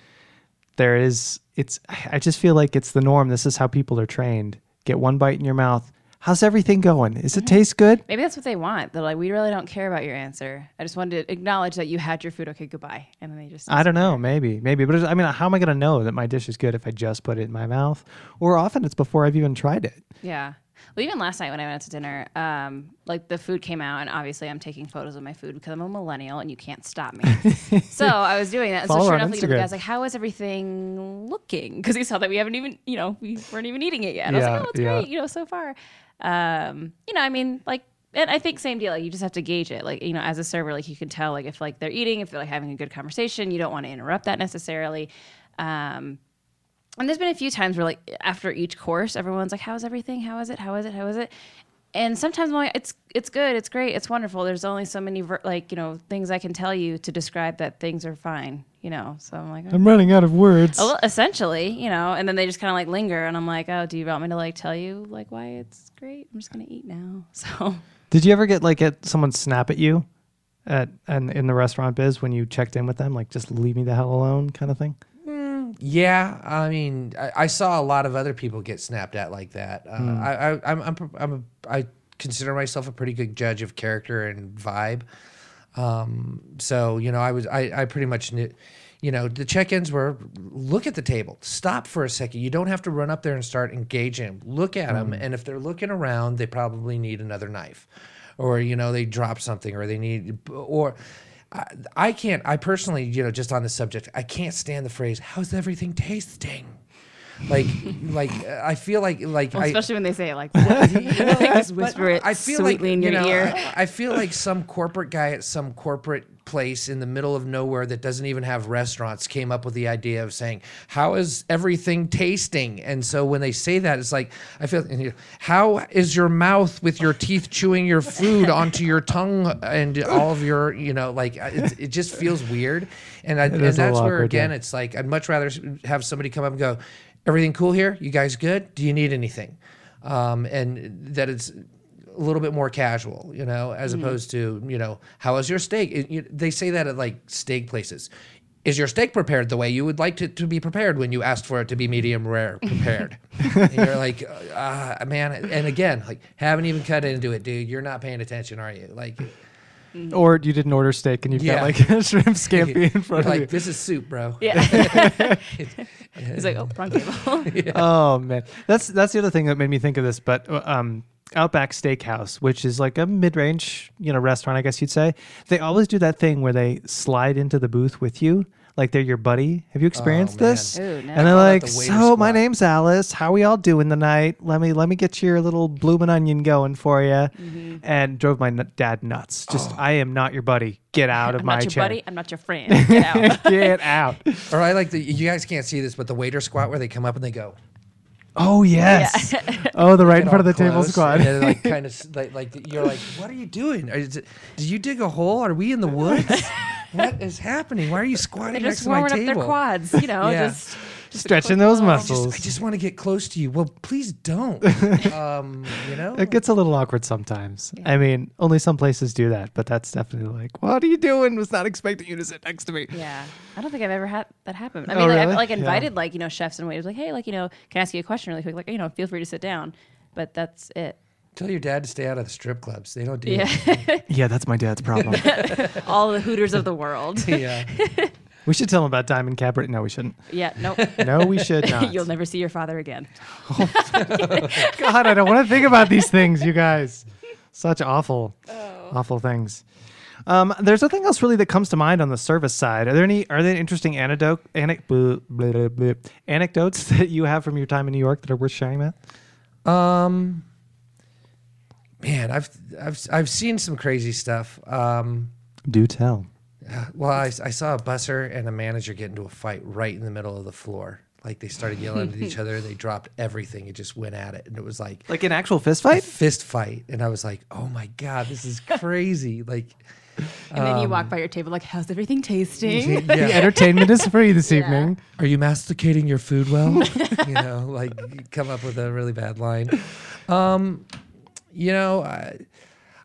There is, it's. I just feel like it's the norm. This is how people are trained. Get one bite in your mouth. How's everything going? Is it taste good? Maybe that's what they want. They're like, we really don't care about your answer. I just wanted to acknowledge that you had your food. Okay, goodbye. And then they just. I don't know. Maybe, maybe, but I mean, how am I going to know that my dish is good if I just put it in my mouth? Or often it's before I've even tried it. Yeah. Well, even last night when I went out to dinner, um, like the food came out, and obviously I'm taking photos of my food because I'm a millennial and you can't stop me. so I was doing that. And so sure enough, the guy's like, "How is everything looking?" Because he saw that we haven't even, you know, we weren't even eating it yet. I was Yeah, like, "Oh, it's yeah. great, you know, so far." Um, you know, I mean, like. And I think same deal. Like you just have to gauge it. Like you know, as a server, like you can tell like if like they're eating, if they're like having a good conversation. You don't want to interrupt that necessarily. Um, and there's been a few times where like after each course, everyone's like, "How's everything? How is it? How is it? How is it?" And sometimes I'm like, "It's it's good. It's great. It's wonderful." There's only so many like you know things I can tell you to describe that things are fine. You know, so I'm like, I'm running out of words. Oh, essentially, you know, and then they just kind of like linger, and I'm like, "Oh, do you want me to like tell you like why it's great? I'm just gonna eat now." So Did you ever get like get someone snap at you at and in the restaurant biz when you checked in with them, like just leave me the hell alone kind of thing? Yeah, I mean, I, I saw a lot of other people get snapped at like that. Uh, I, I, I'm, I'm, I'm a, I consider myself a pretty good judge of character and vibe. Um, so you know, I was, I, I pretty much knew, you know, the check-ins were look at the table, stop for a second. You don't have to run up there and start engaging. Look at them, and if they're looking around, they probably need another knife, or you know, they drop something, or they need, or. I, I can't. I personally, you know, just on the subject, I can't stand the phrase "How's everything tasting?" Like, like I feel like, like I, especially when they say it like that, like just whisper it I feel sweetly like in you your know, ear. I, I feel like some corporate guy at some corporate place in the middle of nowhere that doesn't even have restaurants came up with the idea of saying, "How is everything tasting?" And so when they say that, it's like I feel, and you- how is your mouth with your teeth chewing your food onto your tongue and all of your, you know, like it, it just feels weird. And I, and that's where awkward, yeah. again, it's like I'd much rather have somebody come up and go, "Everything cool here? You guys good? Do you need anything?" Um, and that it's a little bit more casual, you know, as Mm-hmm. opposed to, you know, how is your steak? It- you- they say that at like steak places. Is your steak prepared the way you would like it to be prepared when you asked for it to be medium rare prepared? and you're like, uh, man, and again, like, haven't even cut into it, dude. You're not paying attention, are you? Like, Or you didn't order steak and you've Yeah. got like a shrimp scampi in you're front of you. like, this is soup, bro. Yeah. He's like, oh, wrong table. Oh man, that's that's the other thing that made me think of this. But uh, um, Outback Steakhouse, which is like a mid-range, you know, restaurant, I guess you'd say, they always do that thing where they slide into the booth with you, like they're your buddy. Have you experienced man. this? Ooh, no. And they're like, the waiter "So my name's Alice. How we all doing tonight? Let me let me get your little bloomin' onion going for you." Mm-hmm. And drove my n- dad nuts. Just, I am not your buddy. Get out of I'm my not your chair. buddy. I'm not your friend. Get out. Get out. Or I like the, you guys can't see this, but the waiter squat where they come up and they go, Oh yes. oh, the right in front of the all table close, squad. And like kind of like, like you're like, what are you doing? Is it, did you dig a hole? Are we in the woods? What is happening? Why are you They're squatting next just to my warming up table? their quads, you know, Yeah. just, just Stretching those little- muscles. I just want to get close to you. Well, please don't. um, you know. It gets a little awkward sometimes. I mean, only some places do that, but that's definitely like, what are you doing? Was not expecting you to sit next to me. Yeah, I don't think I've ever had that happen. I Oh, mean, like, really? I've like Yeah. invited like you know chefs and waiters, like, hey, like you know, can I ask you a question really quick? Like, you know, feel free to sit down. But that's it. Tell your dad to stay out of the strip clubs. They don't do Yeah, that. Yeah, that's my dad's problem. all the hooters of the world. yeah. we should tell him about Diamond Cabaret. No, we shouldn't. yeah, nope. No, we should not. You'll never see your father again. God, I don't want to think about these things, you guys. Such awful, awful things. Um, there's nothing else really that comes to mind on the service side. Are there any are there any interesting anecdote anec- blah, blah, blah, blah, anecdotes that you have from your time in New York that are worth sharing, Matt? Um, man, I've I've I've seen some crazy stuff. Um, Do tell. well, I, I saw a busser and a manager get into a fight right in the middle of the floor. Like they started yelling at each other. They dropped everything. It just went at it, and it was like Like an actual fist a fight? fist fight. And I was like, "Oh my god, this is crazy!" Like, And then you walk by your table like, how's everything tasting? The entertainment is free this evening. Are you masticating your food well? you know, like come up with a really bad line. Um, you know, I,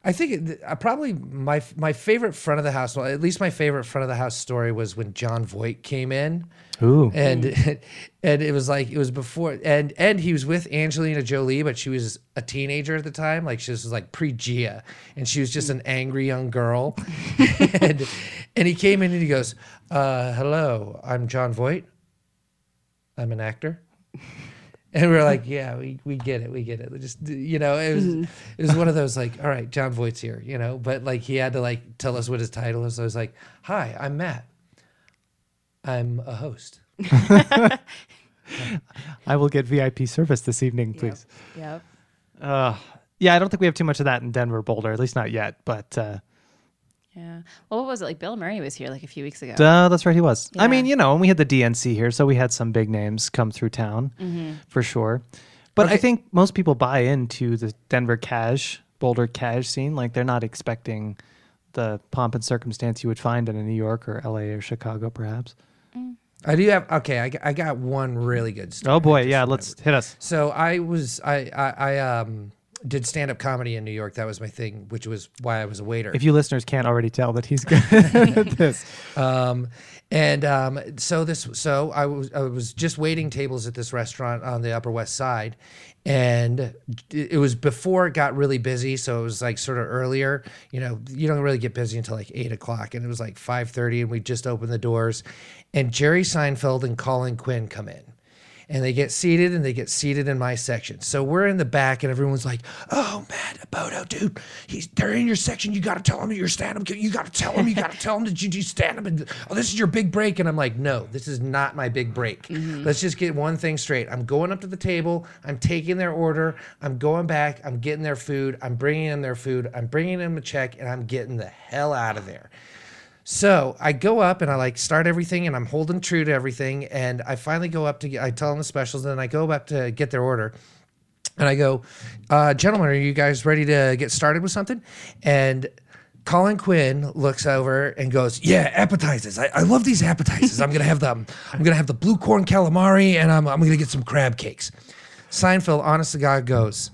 I think it, uh, probably my my favorite front of the house, well, at least my favorite front of the house story was when Jon Voight came in. Ooh. And and it was like it was before and and he was with Angelina Jolie, but she was a teenager at the time. Like she was like pre Gia, and she was just an angry young girl. and and he came in and he goes, uh, "Hello, I'm Jon Voight. I'm an actor." And we are like, yeah, we, we get it, we get it. Just you know, it was it was one of those like, all right, Jon Voight's here, you know, but like he had to like tell us what his title is. So I was like, hi, I'm Matt. I'm a host. I will get VIP service this evening, please. Yep. Uh, yeah, I don't think we have too much of that in Denver, Boulder, at least not yet. But uh, Yeah. Well, what was it? Like Bill Murray was here like a few weeks ago. uh, that's right, he was. I mean, you know, and we had the DNC here, so we had some big names come through town for sure. But I think most people buy into the Denver cash, Boulder cash scene. Like they're not expecting the pomp and circumstance you would find in a New York or LA or Chicago, perhaps. I do have okay. I, got- I got one really good story. Oh boy, yeah, remembered. let's hit us. So I was I I, I um did stand up comedy in New York. That was my thing, which was why I was a waiter. If you listeners can't already tell that he's good at this. Um, and um, so this, so I was, I was just waiting tables at this restaurant on the Upper West Side, and it it was before it got really busy. So it was like sort of earlier. You know, you don't really get busy until like eight o'clock, and it was like five thirty, and we just opened the doors, and Jerry Seinfeld and Colin Quinn come in. And they get seated and they get seated in my section. So we're in the back and everyone's like, oh, Matt Bodo, dude, he's they're in your section. You got to tell him that you're stand up. You got to tell him. You got to tell him that you do stand up. And oh, this is your big break. And I'm like, no, this is not my big break. Mm-hmm. Let's just get one thing straight. I'm going up to the table. I'm taking their order. I'm going back. I'm getting their food. I'm bringing in their food. I'm bringing them a check and I'm getting the hell out of there. So I go up and I like start everything and I'm holding true to everything. And I finally go up to get, I tell them the specials and then I go up to get their order. And I go, uh, gentlemen, are you guys ready to get started with something? And Colin Quinn looks over and goes, "Yeah, appetizers. I, I love these appetizers. I'm gonna have them. I'm gonna have the blue corn calamari, and I'm, I'm gonna get some crab cakes." Seinfeld, honest to God, goes,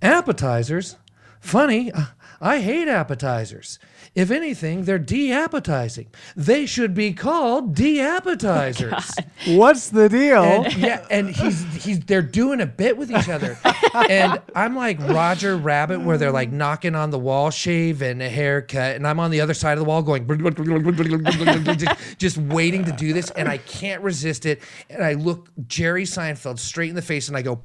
"Appetizers? Funny. uh, I hate appetizers. If anything, they're de-appetizing. They should be called de-appetizers." Oh What's the deal? And, yeah, and he's he's they're doing a bit with each other, and I'm like Roger Rabbit, where they're like knocking on the wall, shave and a haircut, and I'm on the other side of the wall going just, just waiting to do this, and I can't resist it, and I look Jerry Seinfeld straight in the face, and I go.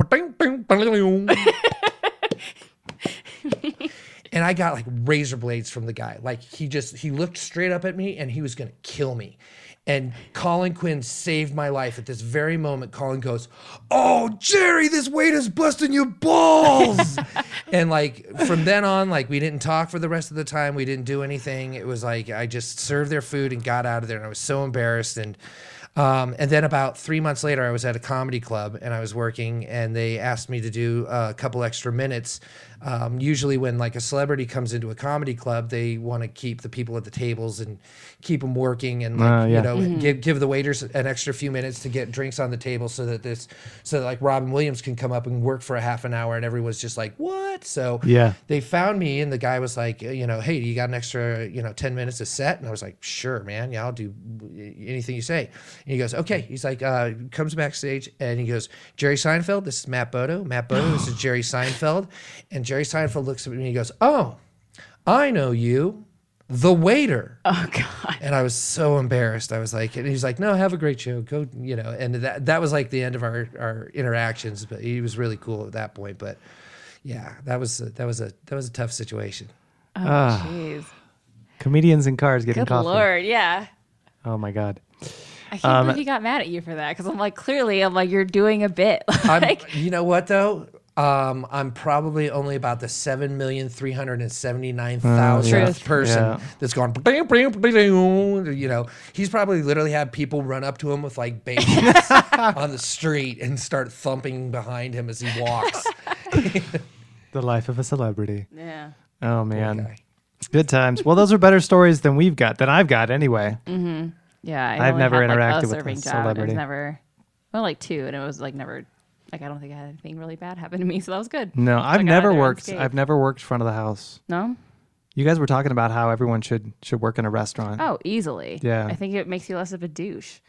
And I got like razor blades from the guy. Like he just he looked straight up at me and he was gonna kill me. And Colin Quinn saved my life at this very moment. Colin goes, "Oh, Jerry, this waiter's busting your balls." and like from then on, like we didn't talk for the rest of the time. We didn't do anything. It was like I just served their food and got out of there, and I was so embarrassed. And um, and then about three months later, I was at a comedy club and I was working, and they asked me to do a couple extra minutes. Um, usually, when like a celebrity comes into a comedy club, they want to keep the people at the tables and keep them working, and like Uh, yeah. you know, give give the waiters an extra few minutes to get drinks on the table, so that this, so that like Robin Williams can come up and work for a half an hour, and everyone's just like, what? So Yeah. they found me and the guy was like, you know, hey, you got an extra, you know, 10 minutes to set? And I was like, sure, man. Yeah, I'll do anything you say. And he goes, okay. He's like, uh, comes backstage and he goes, Jerry Seinfeld, this is Matt Bodo. Matt Bodo, this is Jerry Seinfeld. And Jerry Seinfeld looks at me and he goes, oh, I know you, the waiter. Oh God. And I was so embarrassed. I was like, and he's like, no, have a great show. Go, you know, and that, that was like the end of our, our interactions, but he was really cool at that point. But yeah, that was, a, that was a, that was a tough situation. Oh Ah. jeez. Comedians in cars getting Good coffee. lord, yeah. Oh my god. I can't Um, believe he got mad at you for that because I'm like, clearly, I'm like, you're doing a bit. Like, you know what though? Um, I'm probably only about the seven million three hundred and seventy nine thousandth Oh, Truth. person Yeah. that's gone. You know, he's probably literally had people run up to him with like babies on the street and start thumping behind him as he walks. The life of a celebrity. yeah. Oh man. guy. Good times. Well, those are better stories than we've got, than I've got anyway. Yeah, I I've never had, interacted a with a serving job. and It celebrity. never, well, like two, and it was like never, like I don't think I had anything really bad happen to me, so that was good. No, I've never worked. I've never worked front of the house. No, You guys were talking about how everyone should should work in a restaurant. oh, easily. Yeah. I think it makes you less of a douche.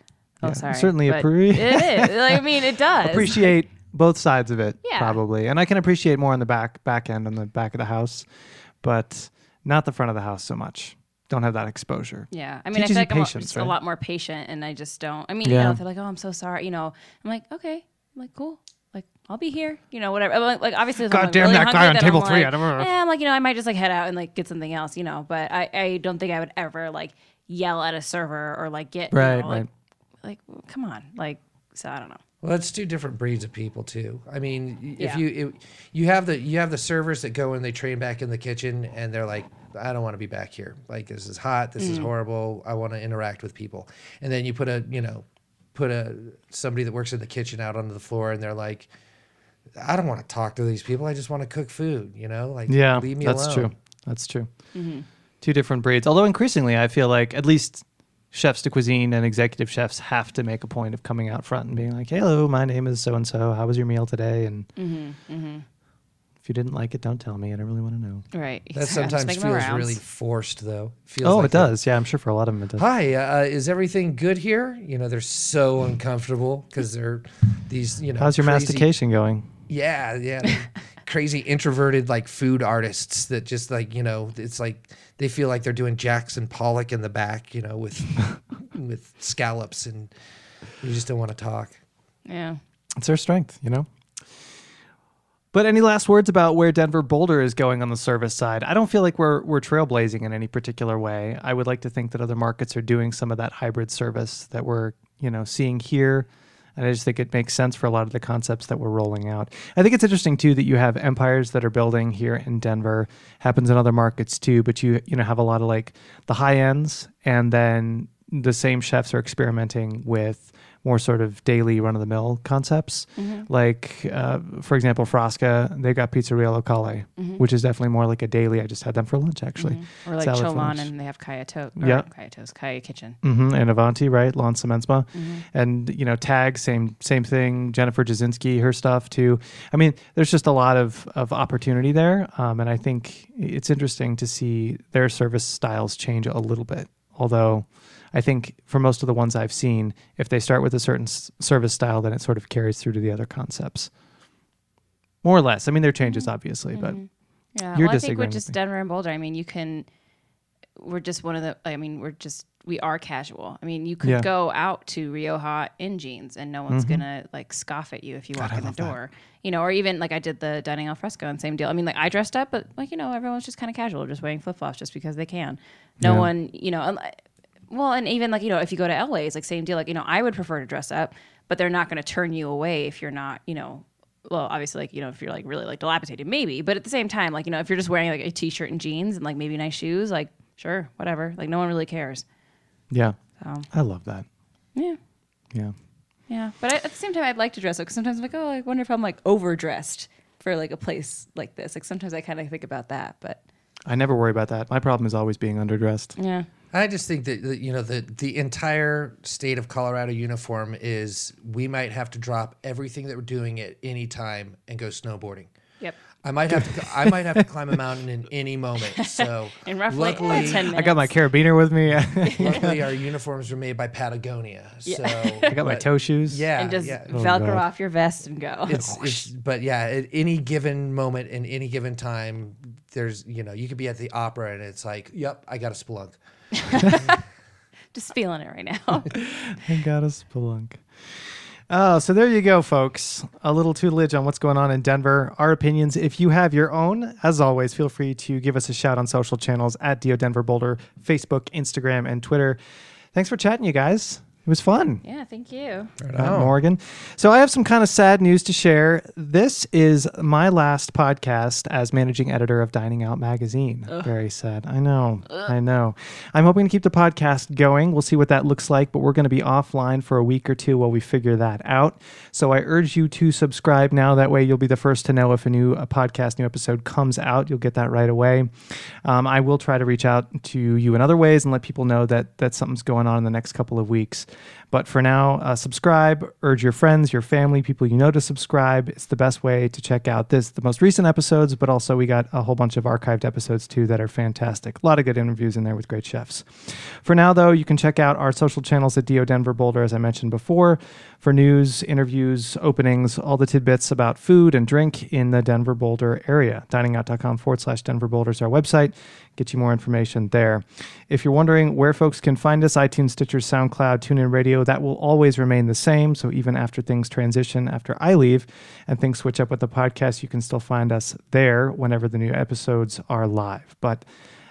Oh, Yeah, sorry. certainly appreciate. appre- it is. Like, I mean, it does. appreciate both sides of it Yeah. probably and i can appreciate more on the back back end on the back of the house but not the front of the house so much don't have that exposure Yeah, I mean, Teaches I feel like I'm patience, just right? a lot more patient, and I just don't. I mean, Yeah. you know, they're like, "Oh, I'm so sorry," you know, I'm like, "Okay," I'm like, "Cool." Like, I'll be here, you know, whatever. Like, like, obviously, God I'm, like, damn really that guy on table I'm three, Like, I don't know. Yeah, I'm like, you know, I might just like head out and like get something else, you know. But I, I don't think I would ever like yell at a server or like get you Right, know, like, right. like, come on, like, so I don't know. Well, it's two different breeds of people too. I mean, if Yeah. you if, you have the you have the servers that go and they train back in the kitchen and they're like, I don't want to be back here. Like this is hot. This Mm. is horrible. I want to interact with people. And then you put a you know put a somebody that works in the kitchen out onto the floor and they're like, I don't want to talk to these people. I just want to cook food. You know, like yeah leave me alone. that's alone. true that's true Mm-hmm. two different breeds although increasingly i feel like at least chefs de cuisine and executive chefs have to make a point of coming out front and being like hello my name is so and so how was your meal today and Mm-hmm, if you didn't like it don't tell me i don't really want to know Right. That Just sometimes make my feels really forced though. Feels oh like it does yeah i'm sure for a lot of them it does Hi, uh, is everything good here? You know, they're so uncomfortable because they're these, you know. how's your crazy- mastication going Yeah, yeah. crazy introverted like food artists that just like, you know, it's like they feel like they're doing Jackson Pollock in the back, you know, with with scallops and you just don't want to talk. Yeah. It's their strength, you know? But any last words about where Denver Boulder is going on the service side? I don't feel like we're we're trailblazing in any particular way. I would like to think that other markets are doing some of that hybrid service that we're, you know, seeing here. And I just think it makes sense for a lot of the concepts that we're rolling out. I think it's interesting too that you have empires that are building here in Denver. Happens in other markets too, but you you know have a lot of like the high ends and then the same chefs are experimenting with more sort of daily run of the mill concepts. Like, uh, for example, Frasca, they've got Pizzeria Locale, which is definitely more like a daily. I just had them for lunch actually. Or like Salad for and they have Kaya To. Yeah. Kaya Toast, Kaya Kitchen. hmm And Avanti, right? Lon Symensma. And, you know, Tag, same same thing. Jennifer Jasinski, her stuff too. I mean, there's just a lot of, of opportunity there. Um, and I think it's interesting to see their service styles change a little bit. Although I think for most of the ones I've seen, if they start with a certain s- service style, then it sort of carries through to the other concepts. More or less. I mean, there are changes, obviously, but Yeah, You're well, I think with just. Denver and Boulder, I mean, you can. We're just one of the. I mean, we're just we are casual. I mean, you could Yeah. Mm-hmm. go out to Rioja in jeans, and no one's gonna like scoff at you if you walk I in the love that. door. You know, or even like I did the dining al fresco and same deal. I mean, like I dressed up, but like you know, everyone's just kind of casual, just wearing flip flops just because they can. No Yeah. one, you know. Well, and even like you know, if you go to LA, it's like same deal. Like you know, I would prefer to dress up, but they're not going to turn you away if you're not, you know. Well, obviously, like you know, if you're like really like dilapidated, maybe. But at the same time, like you know, if you're just wearing like a t-shirt and jeans and like maybe nice shoes, like sure, whatever. Like no one really cares. yeah, So I love that. yeah, Yeah. yeah. But I, at the same time, I'd like to dress up because sometimes I'm like, oh, I wonder if I'm like overdressed for like a place like this. Like sometimes I kind of think about that, but I never worry about that. My problem is always being underdressed. yeah, I just think that that, you know the the entire state of Colorado uniform is we might have to drop everything that we're doing at any time and go snowboarding. yep. I might have to I might have to climb a mountain in any moment. So In roughly luckily, 10 minutes. I got my carabiner with me. Luckily our uniforms are made by Patagonia. So I got my toe shoes. Yeah, and just yeah. Oh, velcro God. off your vest and go. It's, it's but yeah, at any given moment in any given time, there's you know you could be at the opera and it's like, yep, I got a spelunk. just feeling it right now. I got a spelunk. Oh, so there you go, folks. A little tutelage on what's going on in Denver. Our opinions. If you have your own, as always, feel free to give us a shout on social channels at Dio Denver Boulder, Facebook, Instagram, and Twitter. Thanks for chatting, you guys. It was fun. Yeah, thank you. Right Matt on. Morgan. So I have some kind of sad news to share. This is my last podcast as managing editor of Dining Out Magazine. Very sad. I know. I know. I'm hoping to keep the podcast going. We'll see what that looks like, but we're going to be offline for a week or two while we figure that out. So I urge you to subscribe now. That way you'll be the first to know if a new a podcast, new episode comes out. You'll get that right away. Um, I will try to reach out to you in other ways and let people know that that something's going on in the next couple of weeks. But for now, uh, subscribe. Urge your friends, your family, people you know to subscribe. It's the best way to check out this, the most recent episodes, but also we got a whole bunch of archived episodes too that are fantastic. A lot of good interviews in there with great chefs. For now, though, you can check out our social channels at Dio Denver Boulder, as I mentioned before, for news, interviews, openings, all the tidbits about food and drink in the Denver Boulder area. Diningout.com forward slash Denver Boulder is our website. Get you more information there. If you're wondering where folks can find us, iTunes, Stitcher, SoundCloud, TuneIn Radio, that will always remain the same. So even after things transition, after I leave and things switch up with the podcast, you can still find us there whenever the new episodes are live. But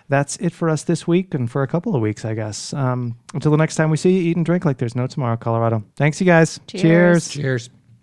that's it for us this week and for a couple of weeks, I guess. Um, until the next time we see you, eat and drink like there's no tomorrow, Colorado. Thanks, you guys. Cheers. Cheers.